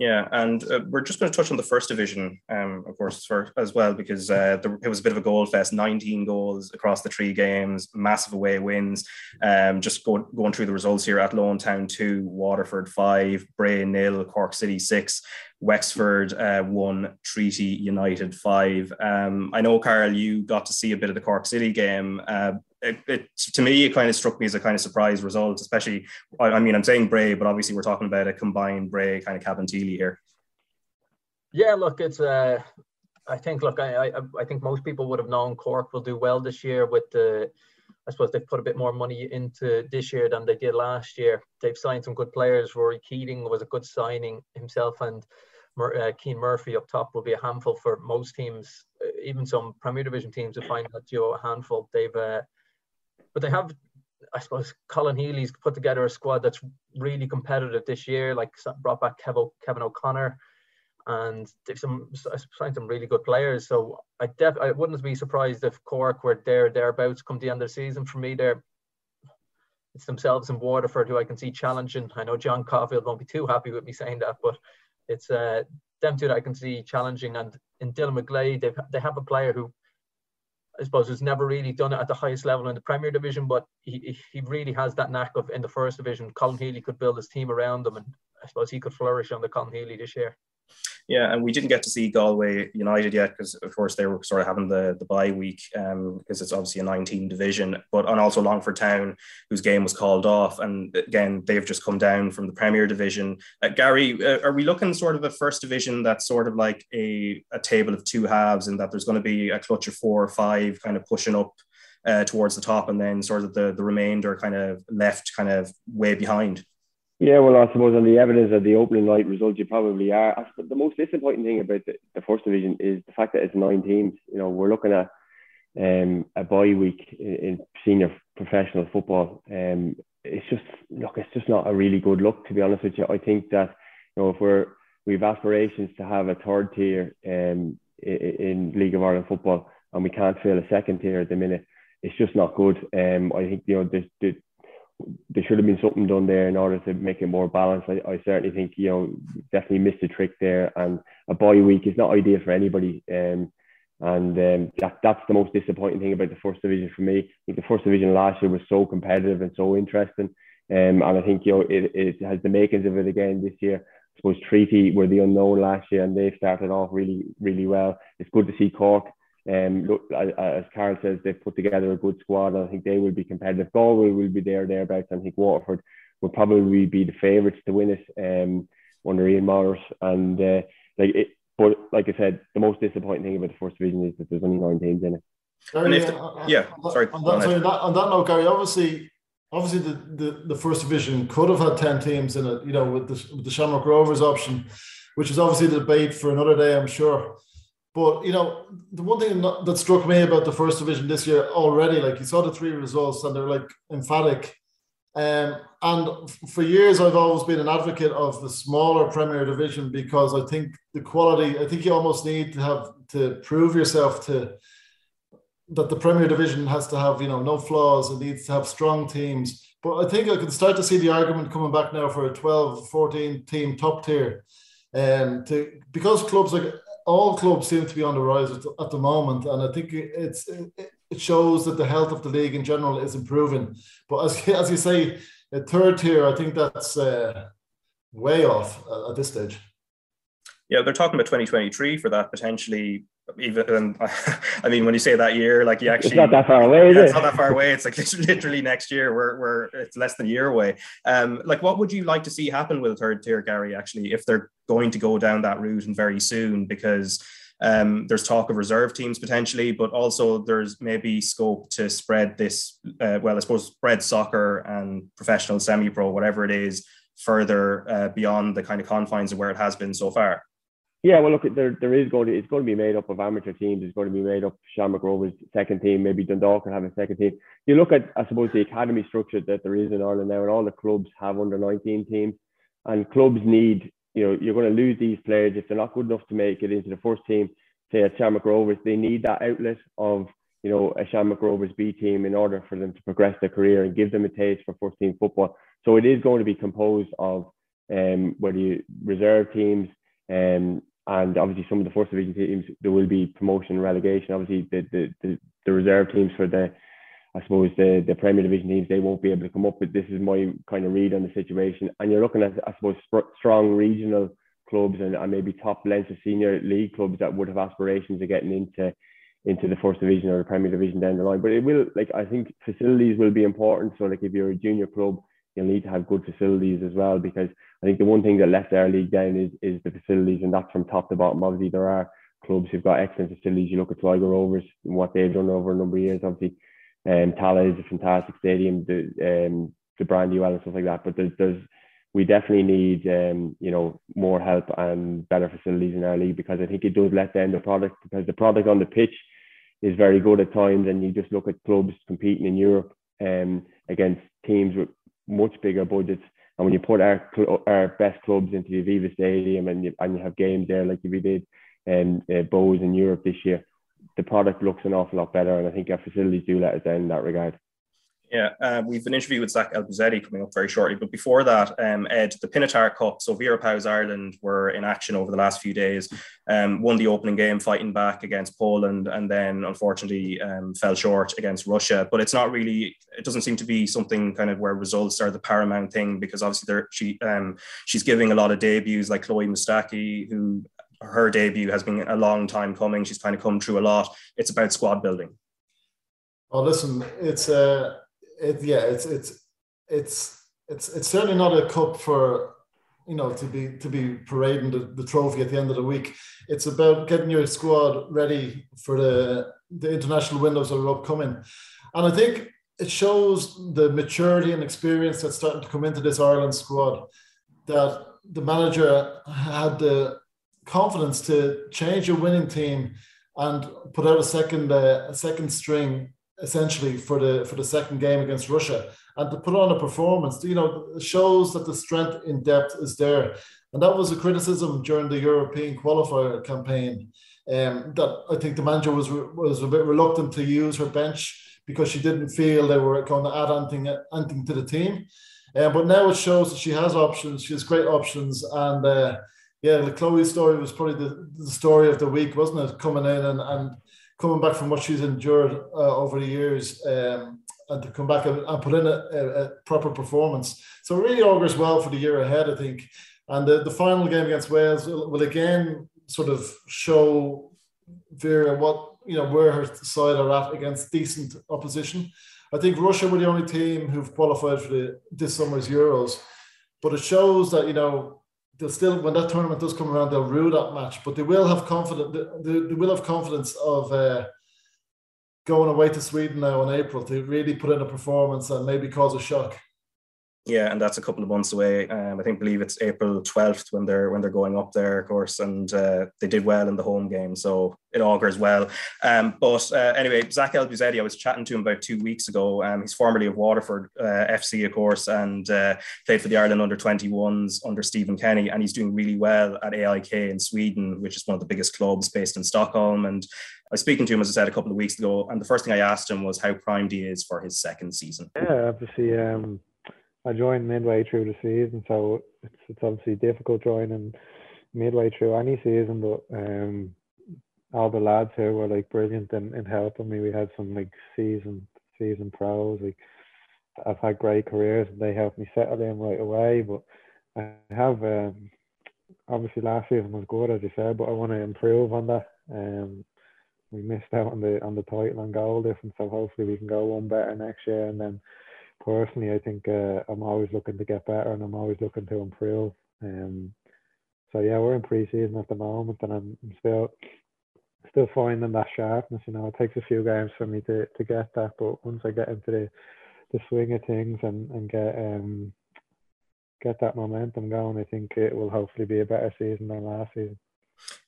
Speaker 1: Yeah, and uh, we're just going to touch on the first division, um, of course, for, as well, because uh, the, it was a bit of a goal fest 19 goals across the three games, massive away wins. Um, just go, going through the results here Athlone Town 2, Waterford 5, Bray nil, Cork City 6, Wexford uh, 1, Treaty United 5. Um, I know, Karl, you got to see a bit of the Cork City game. Uh, it, it, to me it kind of struck me as a kind of surprise result, especially. I, I mean, I'm saying Bray, but obviously we're talking about a combined Bray kind of Cabinteely here.
Speaker 2: Yeah, look, it's uh, I think look, I, I I think most people would have known Cork will do well this year with the. I suppose they've put a bit more money into this year than they did last year. They've signed some good players. Ruairí Keating was a good signing himself, and uh, Cian Murphy up top will be a handful for most teams, uh, even some Premier Division teams to find that duo a handful. They've uh, but they have, I suppose, Colin Healy's put together a squad that's really competitive this year. Like brought back Kevin, O'Connor, and they've some signed some really good players. So I def I wouldn't be surprised if Cork were there thereabouts come the end of the season. For me, they're it's themselves and Waterford who I can see challenging. I know John Caulfield won't be too happy with me saying that, but it's uh, them two that I can see challenging. And in Dylan McGlade, they they have a player who I suppose has never really done it at the highest level in the Premier Division, but he, he really has that knack of in the First Division. Colin Healy could build his team around him, and I suppose he could flourish under Colin Healy this year.
Speaker 1: Yeah, and we didn't get to see Galway United yet because, of course, they were sort of having the the bye week um, because it's obviously a 19 division. But and also Longford Town, whose game was called off, and again they've just come down from the Premier Division. Uh, Gary, uh, are we looking sort of a first division that's sort of like a a table of two halves, and that there's going to be a clutch of four or five kind of pushing up uh, towards the top, and then sort of the the remainder kind of left, kind of way behind.
Speaker 3: Yeah, well, I suppose on the evidence of the opening night result, you probably are. The most disappointing thing about the, the first division is the fact that it's nine teams. You know, we're looking at um, a bye week in, in senior professional football. Um, it's just look, it's just not a really good look, to be honest with you. I think that you know if we're we have aspirations to have a third tier um, in, in League of Ireland football, and we can't fill a second tier at the minute. It's just not good. Um, I think you know there's, there's there should have been something done there in order to make it more balanced. I, I certainly think you know definitely missed a trick there, and a bye week is not ideal for anybody. Um, and um, that, that's the most disappointing thing about the first division for me. I think the first division last year was so competitive and so interesting, um, and I think you know it, it has the makings of it again this year. I suppose Treaty were the unknown last year, and they started off really really well. It's good to see Cork um, look, as Karl says, they've put together a good squad, and I think they will be competitive. Galway will be there thereabouts, and I think Waterford will probably be the favourites to win it um, under Ian Morris. And uh, like it, but like I said, the most disappointing thing about the first division is that there's only nine teams in it.
Speaker 1: Gary, the, uh, yeah, on sorry.
Speaker 4: On that, sorry on, that, on that note, Gary, obviously, obviously the, the, the first division could have had ten teams in it. You know, with the with the Shamrock Rovers option, which is obviously the debate for another day, I'm sure. But you know, the one thing that struck me about the first division this year already, like you saw the three results, and they're like emphatic. Um, and for years, I've always been an advocate of the smaller Premier Division because I think the quality. I think you almost need to have to prove yourself to that the Premier Division has to have you know no flaws. It needs to have strong teams. But I think I can start to see the argument coming back now for a 12, 14 team top tier. Um, to because clubs like all clubs seem to be on the rise at, the moment, and I think it's it shows that the health of the league in general is improving. But as as you say, a third tier, I think that's uh, way off at this stage.
Speaker 1: Yeah, they're talking about 2023 for that potentially. Even I mean, when you say that year, like you actually
Speaker 3: it's not that far away.
Speaker 1: Yeah,
Speaker 3: it's
Speaker 1: not that far away. It's like literally next year. We're, we're it's less than a year away. Um, like what would you like to see happen with third tier, Gary? Actually, if they're going to go down that route and very soon, because um, there's talk of reserve teams potentially, but also there's maybe scope to spread this, uh, well, I suppose spread soccer and professional semi-pro, whatever it is, further uh, beyond the kind of confines of where it has been so far.
Speaker 3: Yeah, well, look, there there is going to it's going to be made up of amateur teams. It's going to be made up Shamrock Rovers second team, maybe Dundalk can have a second team. You look at, I suppose, the academy structure that there is in Ireland now, and all the clubs have under 19 teams, and clubs need you know, you're going to lose these players if they're not good enough to make it into the first team. Say at Shamrock Rovers, they need that outlet of you know a Shamrock Rovers B team in order for them to progress their career and give them a taste for first team football. So it is going to be composed of um, whether you reserve teams um, and obviously some of the first division teams there will be promotion and relegation. Obviously the the, the, the reserve teams for the I suppose the, the Premier Division teams they won't be able to come up with. This is my kind of read on the situation, and you're looking at I suppose strong regional clubs and, and maybe top Leinster senior league clubs that would have aspirations of getting into into the first division or the Premier Division down the line. But it will like I think facilities will be important. So like if you're a junior club, you'll need to have good facilities as well because I think the one thing that left our league down is is the facilities and that's from top to bottom. Obviously there are clubs who've got excellent facilities. You look at Sligo Rovers and what they've done over a number of years. Obviously um, Tallaght is a fantastic stadium, the um, the Brandywell and stuff like that. But there's, there's we definitely need um, you know more help and better facilities in our league because I think it does let down the product because the product on the pitch is very good at times, and you just look at clubs competing in Europe um, against teams with much bigger budgets. And when you put our our best clubs into the Aviva Stadium and you, and you have games there like we did um, uh, in Europe this year, the product looks an awful lot better. And I think our facilities do let us down in that regard.
Speaker 1: Yeah, uh, we've an interview with Zack Elbouzedi coming up very shortly. But before that, um, Ed, the Pinatar Cup. So Vera Pauw's Ireland were in action over the last few days. Um, won the opening game, fighting back against Poland, and then unfortunately um, fell short against Russia. But it's not really. It doesn't seem to be something kind of where results are the paramount thing because obviously she um, she's giving a lot of debuts like Chloe Mustaki, who her debut has been a long time coming. She's kind of come through a lot. It's about squad building.
Speaker 4: Oh, listen, it's uh, it yeah, it's it's it's it's it's certainly not a cup for you know to be to be parading the, the trophy at the end of the week. It's about getting your squad ready for the the international windows that are upcoming, and I think it shows the maturity and experience that's starting to come into this Ireland squad. That the manager had the confidence to change a winning team and put out a second uh, a second string essentially for the for the second game against Russia. And to put on a performance you know shows that the strength in depth is there. And that was a criticism during the European qualifier campaign um, that I think the manager was was a bit reluctant to use her bench because she didn't feel they were going to add anything anything to the team. Uh, but now it shows that she has options she has great options. And uh, yeah, the Chloe story was probably the, the story of the week, wasn't it? Coming in and, and coming back from what she's endured uh, over the years um, and to come back and, and put in a, a, a, proper performance. So it really augurs well for the year ahead, I think. And the, the final game against Wales will, will again sort of show Vera what you know where her side are at against decent opposition. I think Russia were the only team who've qualified for the this summer's Euros, but it shows that you know they'll still when that tournament does come around they'll rue that match, but they will have confidence. They, they will have confidence of. Uh, going away to Sweden now in April to really put in a performance and maybe cause a shock.
Speaker 1: Yeah, and that's a couple of months away. Um, I think believe it's April twelfth when they're when they're going up there, of course, and uh, they did well in the home game, so it augurs well. Um, but uh, anyway, Zack Elbouzedi, I was chatting to him about two weeks ago. Um, he's formerly of Waterford uh, FC, of course, and uh, played for the Ireland under 21s under Stephen Kenny, and he's doing really well at AIK in Sweden, which is one of the biggest clubs based in Stockholm. And I was speaking to him, as I said, a couple of weeks ago, and the first thing I asked him was how primed he is for his second season.
Speaker 11: Yeah, obviously. Um I joined midway through the season, so it's it's obviously difficult joining midway through any season. But um, all the lads here were like brilliant in, in helping me. We had some like season season pros. Like I've had great careers, and they helped me settle in right away. But I have um, obviously last season was good as you said, but I want to improve on that. Um, we missed out on the on the title and goal difference, so hopefully we can go one better next year, and then personally, I think uh, I'm always looking to get better and I'm always looking to improve. Um, so yeah, we're in pre-season at the moment, and I'm still still finding that sharpness. You know, it takes a few games for me to, to get that, but once I get into the, the swing of things and and get um get that momentum going, I think it will hopefully be a better season than last season.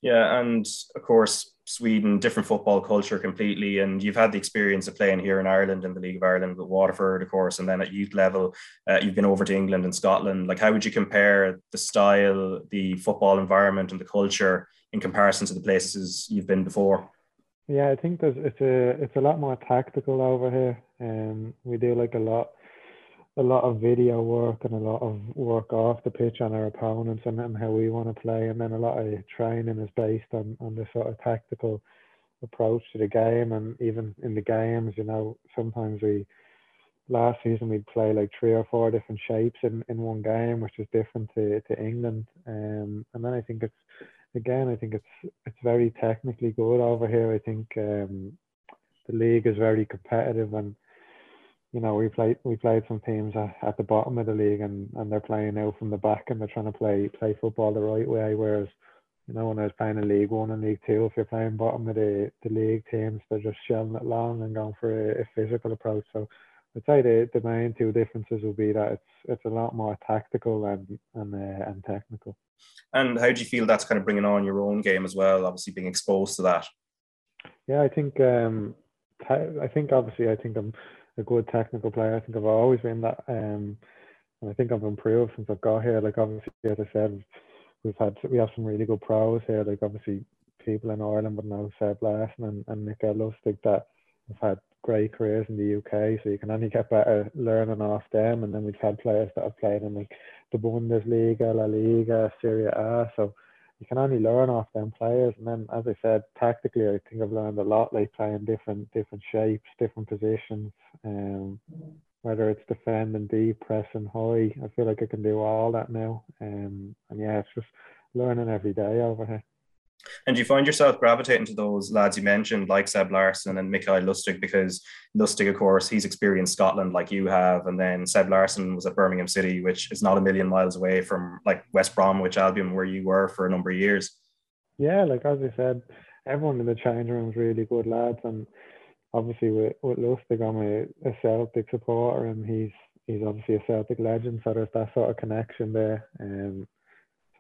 Speaker 1: Yeah, and of course, Sweden, different football culture completely. And you've had the experience of playing here in Ireland in the League of Ireland with Waterford, of course, and then at youth level, uh, you've been over to England and Scotland. Like, how would you compare the style, the football environment, and the culture in comparison to the places you've been before?
Speaker 11: Yeah, I think there's it's a it's a lot more tactical over here, um, we do like a lot a lot of video work and a lot of work off the pitch on our opponents and, and how we want to play. And then a lot of training is based on, on the sort of tactical approach to the game. And even in the games, you know, sometimes we, last season, we'd play like three or four different shapes in, in one game, which is different to, to England. Um, and then I think it's, again, I think it's, it's very technically good over here. I think um, the league is very competitive and you know, we played we played some teams at, at the bottom of the league and, and they're playing out from the back and they're trying to play play football the right way. Whereas, you know, when I was playing in League One and League Two, if you're playing bottom of the, the league teams, they're just shelling it long and going for a, a physical approach. So I'd say the, the main two differences will be that it's it's a lot more tactical and and uh, and technical.
Speaker 1: And how do you feel that's kind of bringing on your own game as well? Obviously, being exposed to that.
Speaker 11: Yeah, I think um, I think obviously I think I'm a good technical player. I think I've always been that, um, and I think I've improved since I've got here. Like obviously, as I said, we've had we have some really good pros here. Like obviously, people in Ireland, but now Seb Larsson and, and Mikael Lustig that have had great careers in the UK. So you can only get better learning off them. And then we've had players that have played in like the Bundesliga, La Liga, Serie A. So you can only learn off them players. And then, as I said, tactically, I think I've learned a lot, like playing different different shapes, different positions. Um, whether it's defending deep, pressing high, I feel like I can do all that now. Um, and yeah, it's just learning every day over here.
Speaker 1: And do you find yourself gravitating to those lads you mentioned, like Seb Larsson and Mikael Lustig, because Lustig, of course, he's experienced Scotland like you have, and then Seb Larsson was at Birmingham City, which is not a million miles away from like West Bromwich Albion, where you were for a number of years.
Speaker 11: Yeah, like as I said, everyone in the changing room is really good lads, and obviously with, with Lustig, I'm a, a Celtic supporter, and he's he's obviously a Celtic legend, so there's that sort of connection there. Um,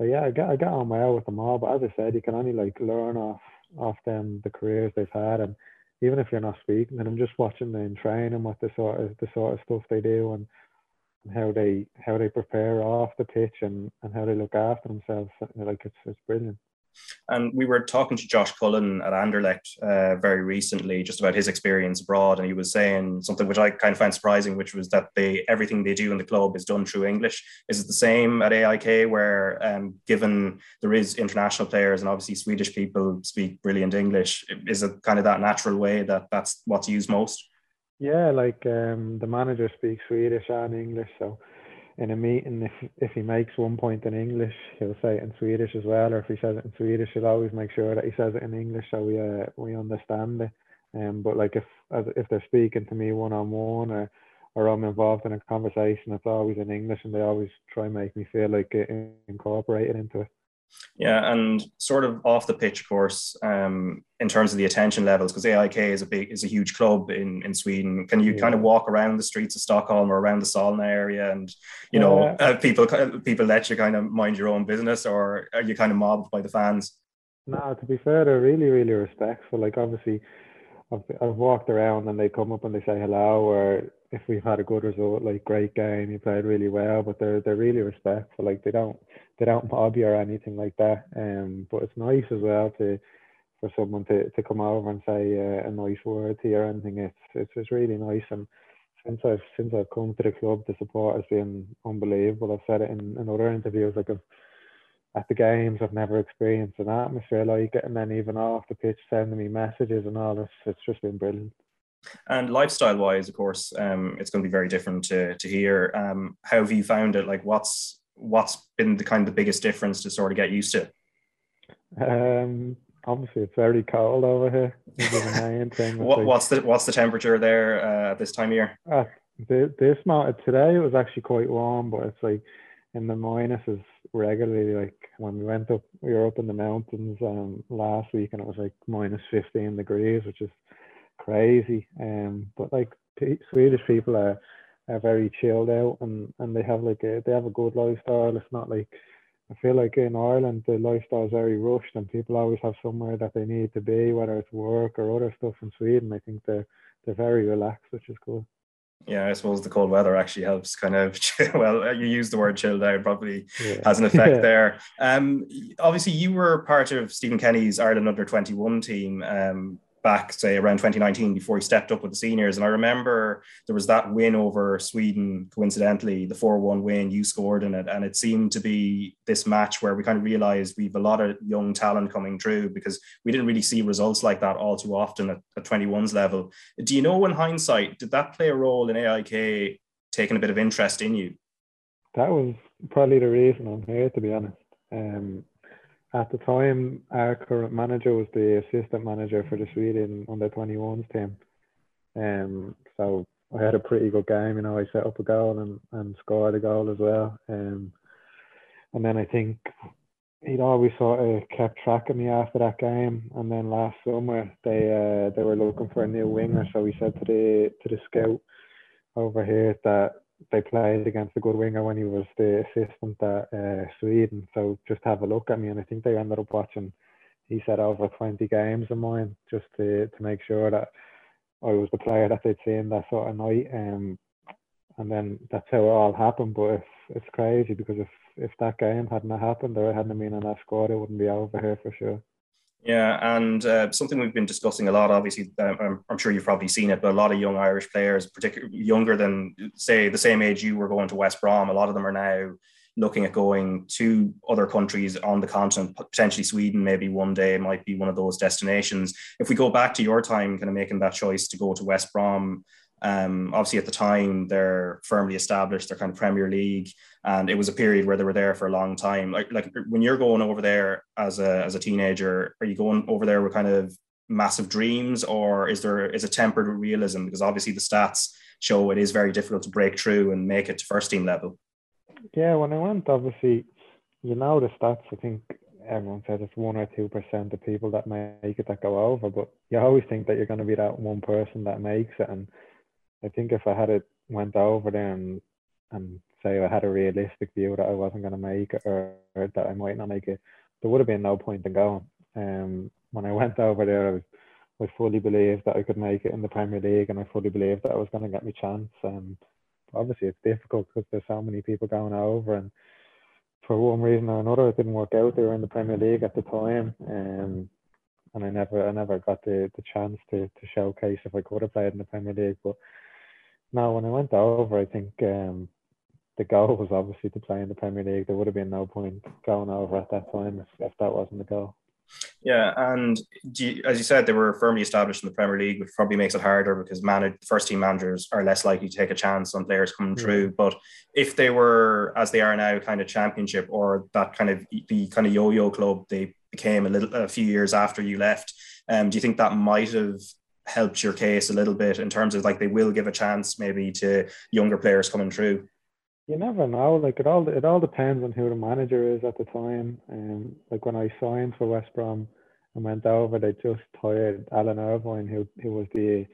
Speaker 11: so yeah, I got I got on well with them all. But as I said, you can only like learn off off them the careers they've had, and even if you're not speaking and I'm just watching them in training, what the sort of the sort of stuff they do and, and how they how they prepare off the pitch and, and how they look after themselves. Like it's it's brilliant.
Speaker 1: And we were talking to Josh Cullen at Anderlecht uh, very recently, just about his experience abroad, and he was saying something which I kind of found surprising, which was that they everything they do in the club is done through English. Is it the same at AIK, where um, given there is international players and obviously Swedish people speak brilliant English, is it kind of that natural way that that's what's used most?
Speaker 11: Yeah, like um, the manager speaks Swedish and English, so in a meeting, if if he makes one point in English, he'll say it in Swedish as well, or if he says it in Swedish, he'll always make sure that he says it in English so we uh, we understand it. Um, but like if if they're speaking to me one on one or or I'm involved in a conversation, it's always in English, and they always try and make me feel like it incorporated into it.
Speaker 1: Yeah, and sort of off the pitch, of course, um, in terms of the attention levels, because AIK is a big is a huge club in in Sweden. Can you yeah. kind of walk around the streets of Stockholm or around the Solna area, and you know, uh, uh, people people let you kind of mind your own business, or are you kind of mobbed by the fans?
Speaker 11: No, to be fair, they're really really respectful. Like obviously, I've I've walked around and they come up and they say hello, or if we've had a good result, like great game, you played really well, but they're they're really respectful. Like they don't they don't mob you or anything like that. Um, but it's nice as well to for someone to, to come over and say uh, a nice word to you or anything. It's it's it's really nice. And since I've since I've come to the club, the support has been unbelievable. I've said it in, in other interviews. Like I've, at the games, I've never experienced an atmosphere like it, and then even off the pitch, sending me messages and all this. It's just been brilliant.
Speaker 1: And lifestyle wise, of course, um, it's going to be very different to, to here. Um, how have you found it? Like, what's what's been the kind of the biggest difference to sort of get used to?
Speaker 11: Um, obviously, it's very cold over here.
Speaker 1: what, what's the what's the temperature there uh, at this time of year?
Speaker 11: Uh, this month today it was actually quite warm, but it's like in the minuses regularly. Like when we went up, we were up in the mountains um, last week, and it was like minus fifteen degrees, which is crazy. Um, but like Swedish people are are very chilled out and and they have like a they have a good lifestyle. It's not like I feel like in Ireland the lifestyle is very rushed and people always have somewhere that they need to be, whether it's work or other stuff. In Sweden, I think they're they're very relaxed, which is cool.
Speaker 1: Yeah, I suppose the cold weather actually helps kind of well, you use the word chilled out probably yeah. has an effect yeah. there. Um obviously you were part of Stephen Kenny's Ireland under 21 team um back, say, around 2019 before he stepped up with the seniors. And I remember there was that win over Sweden, coincidentally, the 4 1 win, you scored in it. And it seemed to be this match where we kind of realized we've a lot of young talent coming through because we didn't really see results like that all too often at, at 21's level. Do you know, in hindsight, did that play a role in AIK taking a bit of interest in you?
Speaker 11: That was probably the reason I'm here, to be honest. Um, at the time, our current manager was the assistant manager for the Sweden under 21s team. Um, so I had a pretty good game. You know, I set up a goal and, and scored a goal as well. Um, and then I think he'd always sort of kept track of me after that game. And then last summer they uh, they were looking for a new winger, so he said to the to the scout over here that they played against a good winger when he was the assistant at uh, Sweden. So just have a look at me, and I think they ended up watching. He said over 20 games of mine just to to make sure that I was the player that they'd seen that sort of night. Um, and then that's how it all happened. But if it's crazy because if if that game hadn't happened or I hadn't been in that squad, it wouldn't be over here for sure.
Speaker 1: Yeah, and uh, something we've been discussing a lot. Obviously, uh, I'm, I'm, sure you've probably seen it, but a lot of young Irish players, particularly younger than say the same age you were going to West Brom, a lot of them are now looking at going to other countries on the continent, potentially Sweden. Maybe one day might be one of those destinations. If we go back to your time, kind of making that choice to go to West Brom, um, obviously, at the time, they're firmly established. They're kind of Premier League, and it was a period where they were there for a long time. Like, like when you're going over there as a as a teenager, are you going over there with kind of massive dreams, or is there is it tempered with realism? Because obviously, the stats show it is very difficult to break through and make it to first team level.
Speaker 11: Yeah, when I went, obviously, you know the stats. I think everyone says it's one or two percent of people that make it that go over, but you always think that you're going to be that one person that makes it, and I think if I had it went over there and and say I had a realistic view that I wasn't going to make it or, or, that I might not make it, there would have been no point in going. Um, when I went over there, I was I fully believed that I could make it in the Premier League, and I fully believed that I was going to get my chance. Um, obviously, it's difficult because there's so many people going over, and for one reason or another, it didn't work out. They were in the Premier League at the time, um, and I never, I never got the, the chance to to showcase if I could have played in the Premier League. But no, when I went over, I think um, the goal was obviously to play in the Premier League. There would have been no point going over at that time if, if that wasn't the goal.
Speaker 1: Yeah, and you, as you said, they were firmly established in the Premier League, which probably makes it harder because manage, first team managers are less likely to take a chance on players coming yeah. through. But if they were, as they are now, kind of championship or that kind of the kind of yo-yo club they became a little a few years after you left, um, do you think that might have helped your case a little bit in terms of like they will give a chance maybe to younger players coming through?
Speaker 11: You never know. Like it all, it all depends on who the manager is at the time. And um, like when I signed for West Brom and went over, they just hired Alan Irvine, who who was the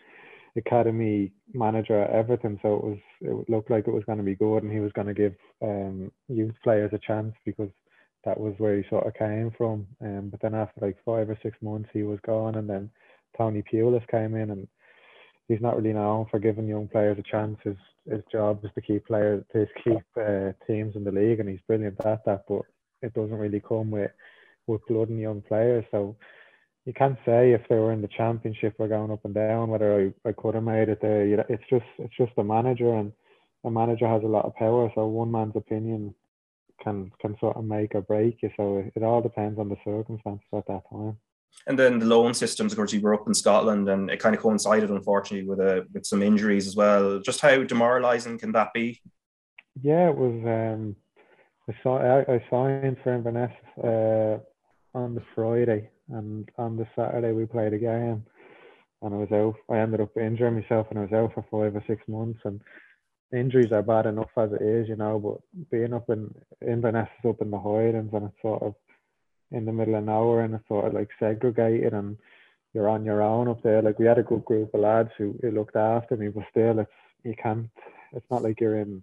Speaker 11: academy manager at Everton. So it was it looked like it was going to be good, and he was going to give um, youth players a chance because that was where he sort of came from. Um, but then after like five or six months, he was gone, and then Tony Pulis came in, and he's not really known for giving young players a chance. His his job is to keep players to keep uh, teams in the league, and he's brilliant at that. But it doesn't really come with with blood young players. So you can't say if they were in the championship or going up and down whether I, I could have made it there. It's just it's just a manager, and a manager has a lot of power. So one man's opinion can can sort of make or break you. So it all depends on the circumstances at that time.
Speaker 1: And then the loan systems, of course, you were up in Scotland, and it kind of coincided, unfortunately, with a with some injuries as well. Just how demoralising can that be?
Speaker 11: Yeah, it was. Um, I saw I, I signed for Inverness uh, on the Friday, and on the Saturday we played a game, and I was out. I ended up injuring myself, and I was out for five or six months. And injuries are bad enough as it is, you know. But being up in Inverness is up in the Highlands, and it's sort of in the middle of nowhere and it's sort of like segregated and you're on your own up there. Like we had a good group of lads who, who looked after me, but still it's you can't it's not like you're in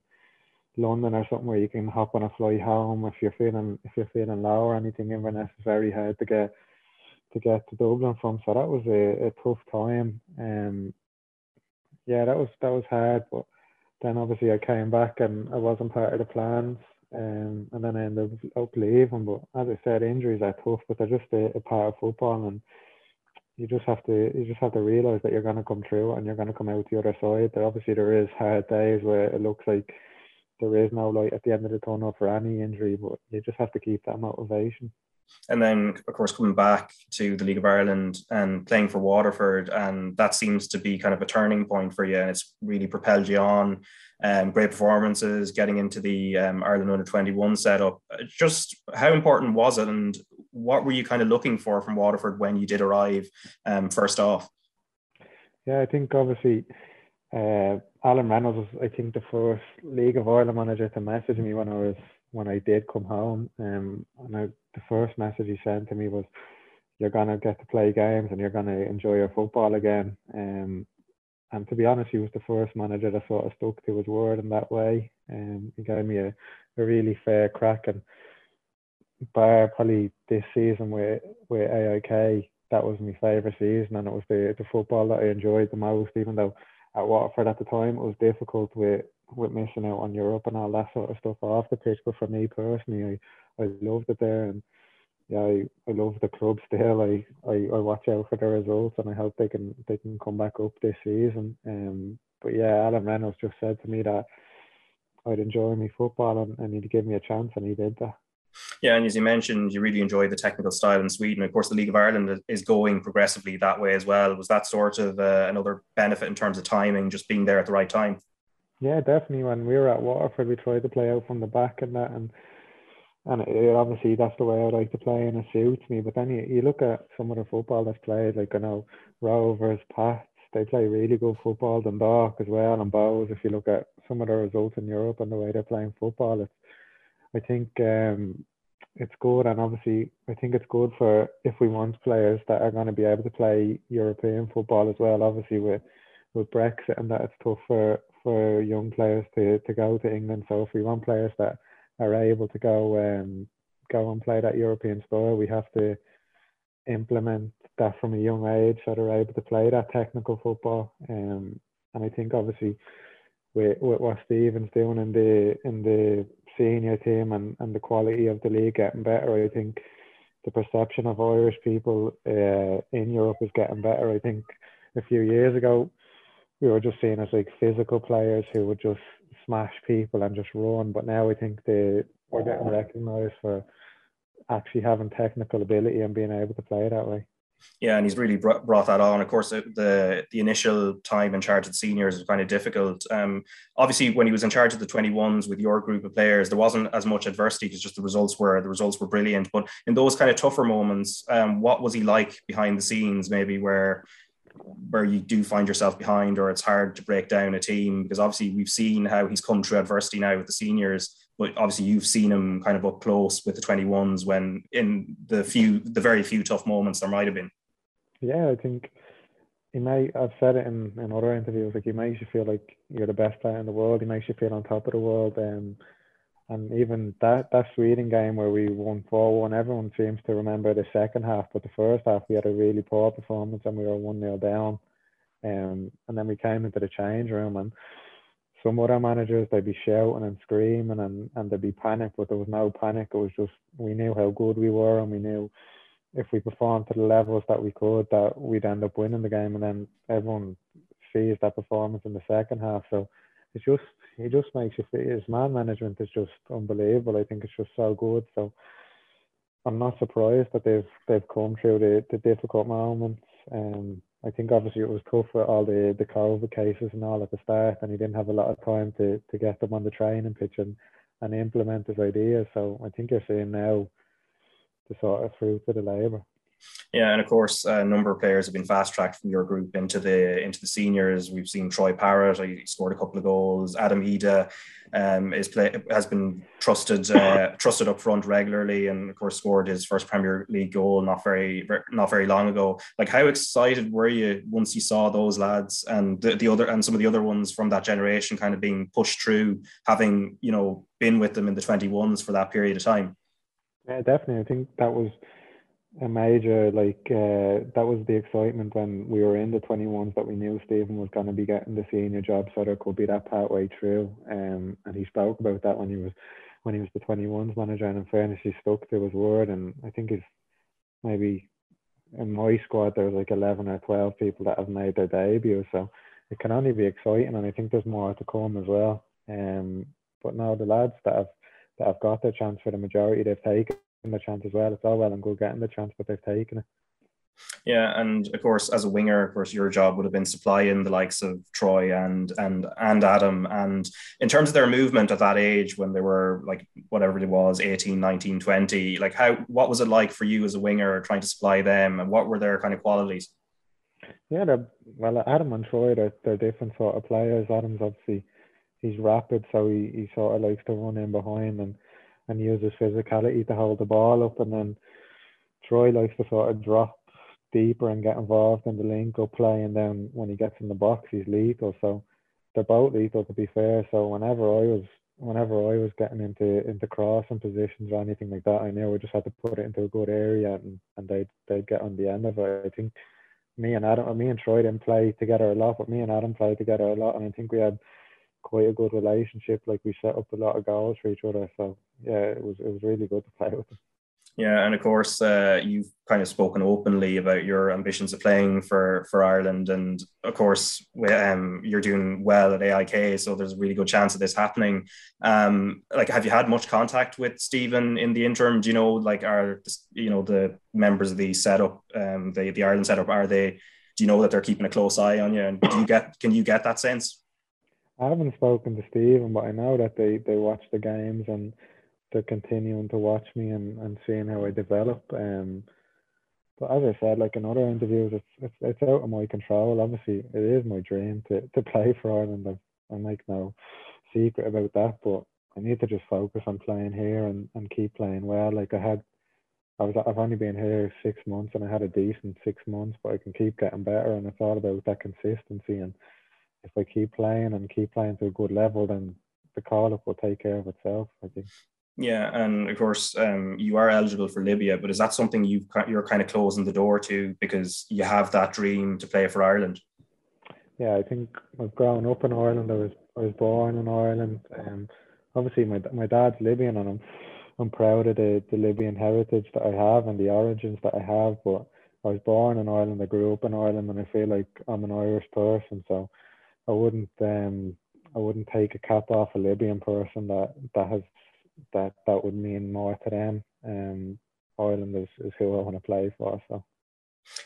Speaker 11: London or something where you can hop on a flight home if you're feeling if you're feeling low or anything. Inverness is very hard to get to get to Dublin from. So that was a, a tough time. Um yeah, that was that was hard but then obviously I came back and I wasn't part of the plans um, and then I ended up leaving. But as I said, injuries are tough, but they're just a, a part of football, and you just have to you just have to realize that you're going to come through and you're going to come out the other side. There obviously there is hard days where it looks like there is no light at the end of the tunnel for any injury, but you just have to keep that motivation.
Speaker 1: And then, of course, coming back to the League of Ireland and playing for Waterford, and that seems to be kind of a turning point for you, and it's really propelled you on. Um, great performances, getting into the um, Ireland under 21 setup. Just how important was it, and what were you kind of looking for from Waterford when you did arrive um, first off?
Speaker 11: Yeah, I think obviously uh, Alan Reynolds was, I think, the first League of Ireland manager to message me when I was when I did come home. Um, and I, the first message he sent to me was, "You're gonna get to play games and you're gonna enjoy your football again." Um, and to be honest, he was the first manager that sort of stuck to his word in that way. Um, he gave me a, a really fair crack. And bar probably this season with with AIK, that was my favourite season, and it was the the football that I enjoyed the most. Even though at Waterford at the time it was difficult with with missing out on Europe and all that sort of stuff off the pitch. But for me personally, I, I loved it there, and yeah, I, I love the club still. I, I, I watch out for the results, and I hope they can they can come back up this season. Um, but yeah, Alan Reynolds just said to me that I'd enjoy my football and, and he'd give me a chance, and he did that.
Speaker 1: Yeah, and as you mentioned, you really enjoy the technical style in Sweden. Of course, the League of Ireland is going progressively that way as well. Was that sort of uh, another benefit in terms of timing, just being there at the right time?
Speaker 11: Yeah, definitely. When we were at Waterford, we tried to play out from the back and that, and and it, obviously that's the way I like to play, and it suits me. But then you, you look at some of the football that's played, like I know Rovers, Pats, they play really good football. Dundalk as well, and Bohs. If you look at some of the results in Europe and the way they're playing football, it's I think um, it's good, and obviously I think it's good for if we want players that are going to be able to play European football as well. Obviously with with Brexit and that, it's tough for for young players to, to go to England. So if we want players that are able to go um, go and play that European style, we have to implement that from a young age so they're able to play that technical football. Um, and I think obviously with, with what Stephen's doing in the in the senior team and, and the quality of the league getting better, I think the perception of Irish people uh, in Europe is getting better. I think a few years ago we were just seen as like physical players who would just smash people and just run. But now I think they we're getting recognised for actually having technical ability and being able to play that way.
Speaker 1: Yeah, and he's really brought, brought that on. Of course, the the initial time in charge of the seniors was kind of difficult. Um, obviously, when he was in charge of the twenty ones with your group of players, there wasn't as much adversity because just the results were the results were brilliant. But in those kind of tougher moments, um, what was he like behind the scenes? Maybe where where you do find yourself behind, or it's hard to break down a team because obviously we've seen how he's come through adversity now with the seniors but obviously you've seen him kind of up close with the 21s when in the few the very few tough moments there might have been.
Speaker 11: Yeah i think he may i've said it in, in other interviews like he makes you feel like you're the best player in the world. He makes you feel on top of the world. Um, and even that that Sweden game where we won four one, everyone seems to remember the second half, but the first half we had a really poor performance and we were one 0 down. Um, and then we came into the change room and some other managers they'd be shouting and screaming and, and there'd be panic, but there was no panic. It was just we knew how good we were and we knew if we performed to the levels that we could that we'd end up winning the game and then everyone sees that performance in the second half. So it's just he just makes you feel his man management is just unbelievable. I think it's just so good. So I'm not surprised that they've they've come through the, the difficult moments. Um I think obviously it was tough with all the, the COVID cases and all at the start, and he didn't have a lot of time to, to get them on the training pitch and, and implement his ideas. So I think you're seeing now the sort of fruit of the labour.
Speaker 1: Yeah, and of course, a number of players have been fast tracked from your group into the into the seniors. We've seen Troy Parrott; he scored a couple of goals. Adam Idah um, is play has been trusted uh, trusted up front regularly, and of course scored his first Premier League goal not very not very long ago. Like, how excited were you once you saw those lads and the, the other and some of the other ones from that generation kind of being pushed through, having you know been with them in the twenty ones for that period of time?
Speaker 11: Yeah, definitely. I think that was a major like uh, that was the excitement when we were in the 21s that we knew Stephen was going to be getting the senior job so there could be that pathway through um, and he spoke about that when he was when he was the 21s manager and in fairness he stuck to his word and I think he's maybe in my squad there's like 11 or 12 people that have made their debut so it can only be exciting and I think there's more to come as well. Um, but now the lads that have that have got their chance for the majority they've taken the chance as well. It's all well and good getting the chance, but they've taken it.
Speaker 1: Yeah, and of course, as a winger, of course, your job would have been supplying the likes of Troy and and and Adam. And in terms of their movement at that age, when they were like whatever it was, 18, 19, 20, like how what was it like for you as a winger trying to supply them, and what were their kind of qualities?
Speaker 11: Yeah, they're, well, Adam and Troy, they're, they're different sort of players. Adam's obviously he's rapid, so he, he sort of likes to run in behind and and use his physicality to hold the ball up. And then Troy likes to sort of drop deeper and get involved in the link up play. And then when he gets in the box, he's lethal. So they're both lethal to be fair. So whenever I was whenever I was getting into into crossing positions or anything like that, I knew I just had to put it into a good area and, and they'd they'd get on the end of it. I think me and Adam, me and Troy didn't play together a lot, but me and Adam played together a lot, and I think we had quite a good relationship. Like we set up a lot of goals for each other. So yeah, it was it was really good to play with.
Speaker 1: Yeah, and of course, uh, you've kind of spoken openly about your ambitions of playing for for Ireland, and of course, um, you're doing well at AIK, so there's a really good chance of this happening. Um, like, have you had much contact with Stephen in the interim? Do you know, like, are you know the members of the setup, um, the the Ireland setup, are they? Do you know that they're keeping a close eye on you, and do you get can you get that sense?
Speaker 11: I haven't spoken to Stephen, but I know that they, they watch the games and they're continuing to watch me and, and seeing how I develop. Um, but as I said, like in other interviews, it's, it's it's out of my control. Obviously, it is my dream to, to play for Ireland. I, I make no secret about that, but I need to just focus on playing here and, and keep playing well. Like I had, I was I've only been here six months and I had a decent six months, but I can keep getting better. And it's all about that consistency and if I keep playing and keep playing to a good level, then the call up will take care of itself. I think.
Speaker 1: Yeah, and of course, um, you are eligible for Libya, but is that something you you're kind of closing the door to because you have that dream to play for Ireland?
Speaker 11: Yeah, I think I've grown up in Ireland. I was I was born in Ireland. Um, obviously my my dad's Libyan, and I'm I'm proud of the, the Libyan heritage that I have and the origins that I have. But I was born in Ireland. I grew up in Ireland, and I feel like I'm an Irish person. So I wouldn't um I wouldn't take a cap off a Libyan person that that has that that would mean more to them. Um, Ireland is who I want to play for. So.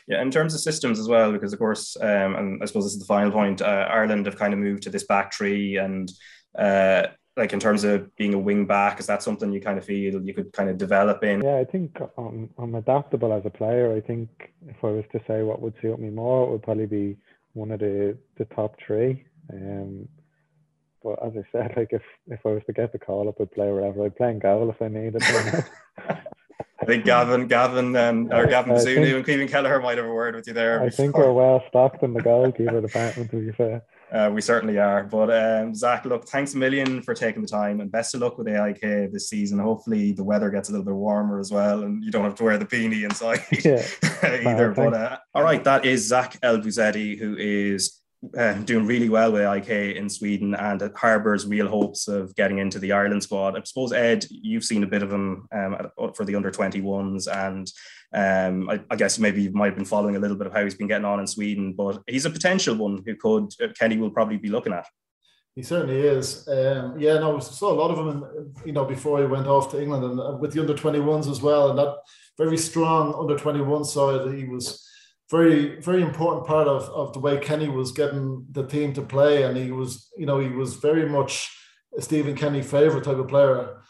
Speaker 1: Yeah, in terms of systems as well, because of course, um, and I suppose this is the final point. Uh, Ireland have kind of moved to this back three, and uh, like in terms of being a wing back, is that something you kind of feel you could kind of develop in?
Speaker 11: Yeah, I think I'm, I'm adaptable as a player. I think if I was to say what would suit me more, it would probably be one of the the top three. Um, but as I said, like if if I was to get the call up, I'd play wherever. I'd play in goal if I needed.
Speaker 1: I think Gavin, Gavin, um, or Gavin Bazunu and Caoimhín Kelleher might have a word with you there.
Speaker 11: I before. think we're well stocked in the goalkeeper department, to be fair.
Speaker 1: Uh, we certainly are. But um, Zack, look, thanks a million for taking the time and best of luck with AIK this season. Hopefully, the weather gets a little bit warmer as well and you don't have to wear the beanie inside yeah. either. but uh, all right, that is Zack Elbouzedi, who is uh, doing really well with IK in Sweden and harbours real hopes of getting into the Ireland squad. I suppose Ed, you've seen a bit of him um, for the under 21s, and um, I, I, guess maybe you might have been following a little bit of how he's been getting on in Sweden. But he's a potential one who could uh, Kenny will probably be looking at.
Speaker 4: He certainly is. Um, yeah, no, we saw a lot of him, in, you know, before he went off to England and uh, with the under 21s as well, and that very strong under 21 side. He was very very important part of, of the way Kenny was getting the team to play, and he was you know he was very much a Stephen Kenny favorite type of player,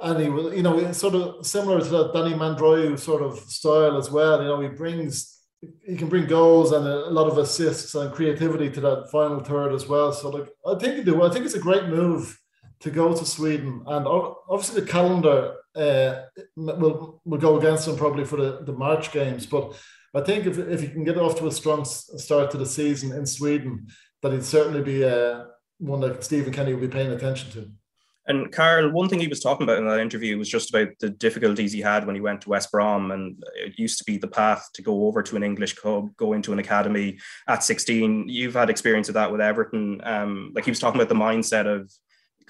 Speaker 4: and he was you know sort of similar to that Danny Mandroiu sort of style as well. You know he brings he can bring goals and a, lot of assists and creativity to that final third as well. So like I think do. I think it's a great move to go to Sweden, and obviously the calendar uh, will will go against him probably for the, the March games, but I think if, if he can get off to a strong start to the season in Sweden, that he'd certainly be uh, one that Stephen Kenny will be paying attention to.
Speaker 1: And Karl, one thing he was talking about in that interview was just about the difficulties he had when he went to West Brom. And it used to be the path to go over to an English club, go into an academy at 16. You've had experience of that with Everton. Um, like he was talking about the mindset of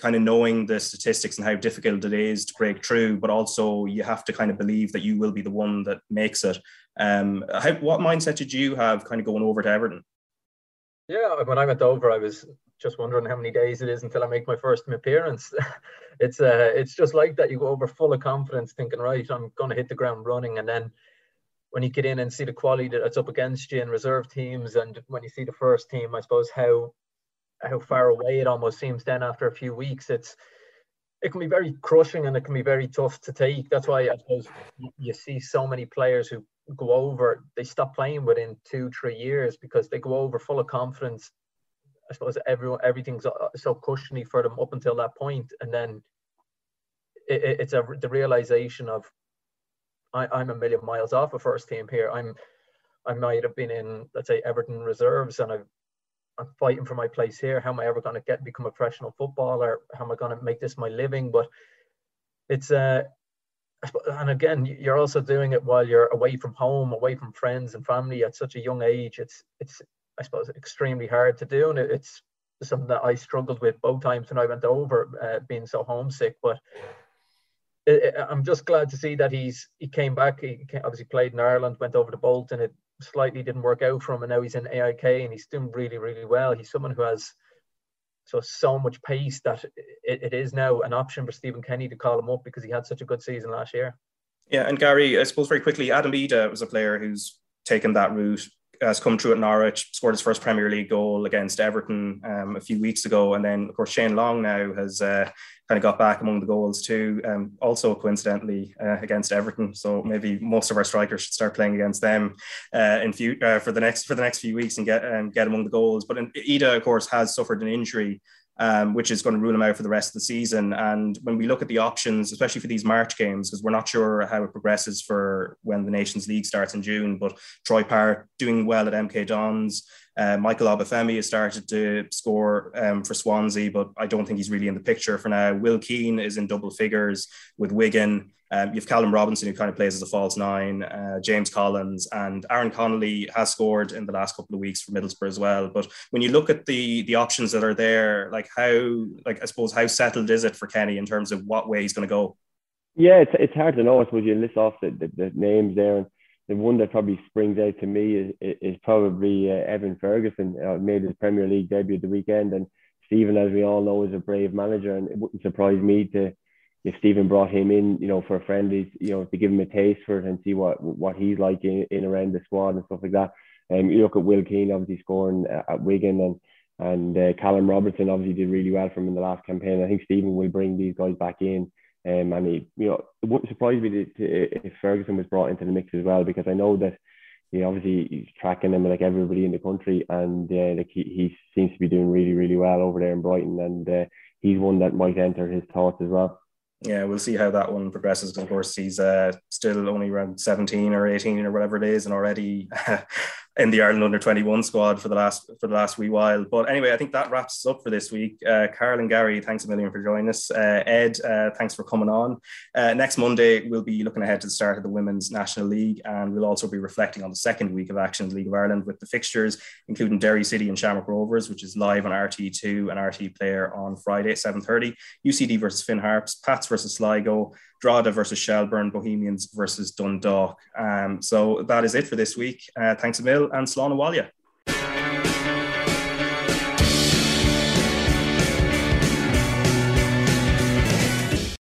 Speaker 1: kind of knowing the statistics and how difficult it is to break through, but also you have to kind of believe that you will be the one that makes it. Um, how, what mindset did you have kind of going over to Everton?
Speaker 2: Yeah, when I went over, I was just wondering how many days it is until I make my first appearance. it's uh, it's just like that. You go over full of confidence, thinking, right, I'm going to hit the ground running, and then when you get in and see the quality that's up against you in reserve teams, and when you see the first team, I suppose how how far away it almost seems. Then after a few weeks, it's it can be very crushing and it can be very tough to take. That's why I suppose you see so many players who go over, they stop playing within two, three years because they go over full of confidence. I suppose everyone, everything's uh, so cushiony for them up until that point, and then it, it's a the realization of I, am a million miles off a first team here. I'm I might have been in let's say Everton reserves, and I've I'm fighting for my place here. How am I ever going to get become a professional footballer? How am I going to make this my living? But it's uh, and again, you're also doing it while you're away from home, away from friends and family at such a young age. It's it's I suppose extremely hard to do, and it's something that I struggled with both times when I went over, uh, being so homesick. But it, it, I'm just glad to see that he's he came back. He obviously played in Ireland, went over to Bolton. It slightly didn't work out for him, and now he's in AIK and he's doing really really well. He's someone who has so so much pace that it, it is now an option for Stephen Kenny to call him up because he had such a good season last year.
Speaker 1: Yeah, and Gary, I suppose very quickly, Adam Idah was a player who's taken that route, has come through at Norwich, scored his first Premier League goal against Everton um, a few weeks ago, and then of course Shane Long now has uh, kind of got back among the goals too. Um, also coincidentally uh, against Everton, so maybe most of our strikers should start playing against them uh, in few uh, for the next for the next few weeks and get um, get among the goals. But Idah, of course, has suffered an injury. Um, which is going to rule him out for the rest of the season. And when we look at the options, especially for these March games, because we're not sure how it progresses for when the Nations League starts in June, but Troy Parrott doing well at MK Dons, uh, Michael Obafemi has started to score um, for Swansea, but I don't think he's really in the picture for now. Will Keane is in double figures with Wigan. Um, you have Callum Robinson, who kind of plays as a false nine, uh, James Collins, and Aaron Connolly has scored in the last couple of weeks for Middlesbrough as well. But when you look at the the options that are there, like how, like I suppose, how settled is it for Kenny in terms of what way he's going to go?
Speaker 3: Yeah, it's, it's hard to know. I suppose you list off the, the, the names there, and the one that probably springs out to me is, is probably uh, Evan Ferguson. Uh, made his Premier League debut the weekend, and Stephen, as we all know, is a brave manager, and it wouldn't surprise me to, if Stephen brought him in, you know, for a friendly, you know, to give him a taste for it and see what what he's like in, in around the squad and stuff like that. And um, you look at Will Keane obviously scoring at Wigan and and uh, Callum Robertson obviously did really well from in the last campaign. I think Stephen will bring these guys back in. Um, and he, you know, it wouldn't surprise me to, to, if Ferguson was brought into the mix as well because I know that he obviously he's tracking them like everybody in the country, and uh, like he, he seems to be doing really really well over there in Brighton, and uh, he's one that might enter his thoughts as well
Speaker 1: yeah, we'll see how that one progresses. Of course, he's uh, still only around 17 or 18 or whatever it is, and already in the Ireland under 21 squad for the last for the last wee while. But anyway, I think that wraps us up for this week. Uh, Karl and Gary, thanks a million for joining us. Uh, Ed, uh, thanks for coming on. Uh, next Monday, we'll be looking ahead to the start of the Women's National League, and we'll also be reflecting on the second week of action in the League of Ireland with the fixtures, including Derry City and Shamrock Rovers, which is live on RTÉ2 and RTÉ Player on Friday at 7:30. UCD versus Finn Harps, Pats versus Sligo. Drogheda versus Shelbourne, Bohemians versus Dundalk. Um, so that is it for this week. Uh, thanks a mil and Slán Abhaile.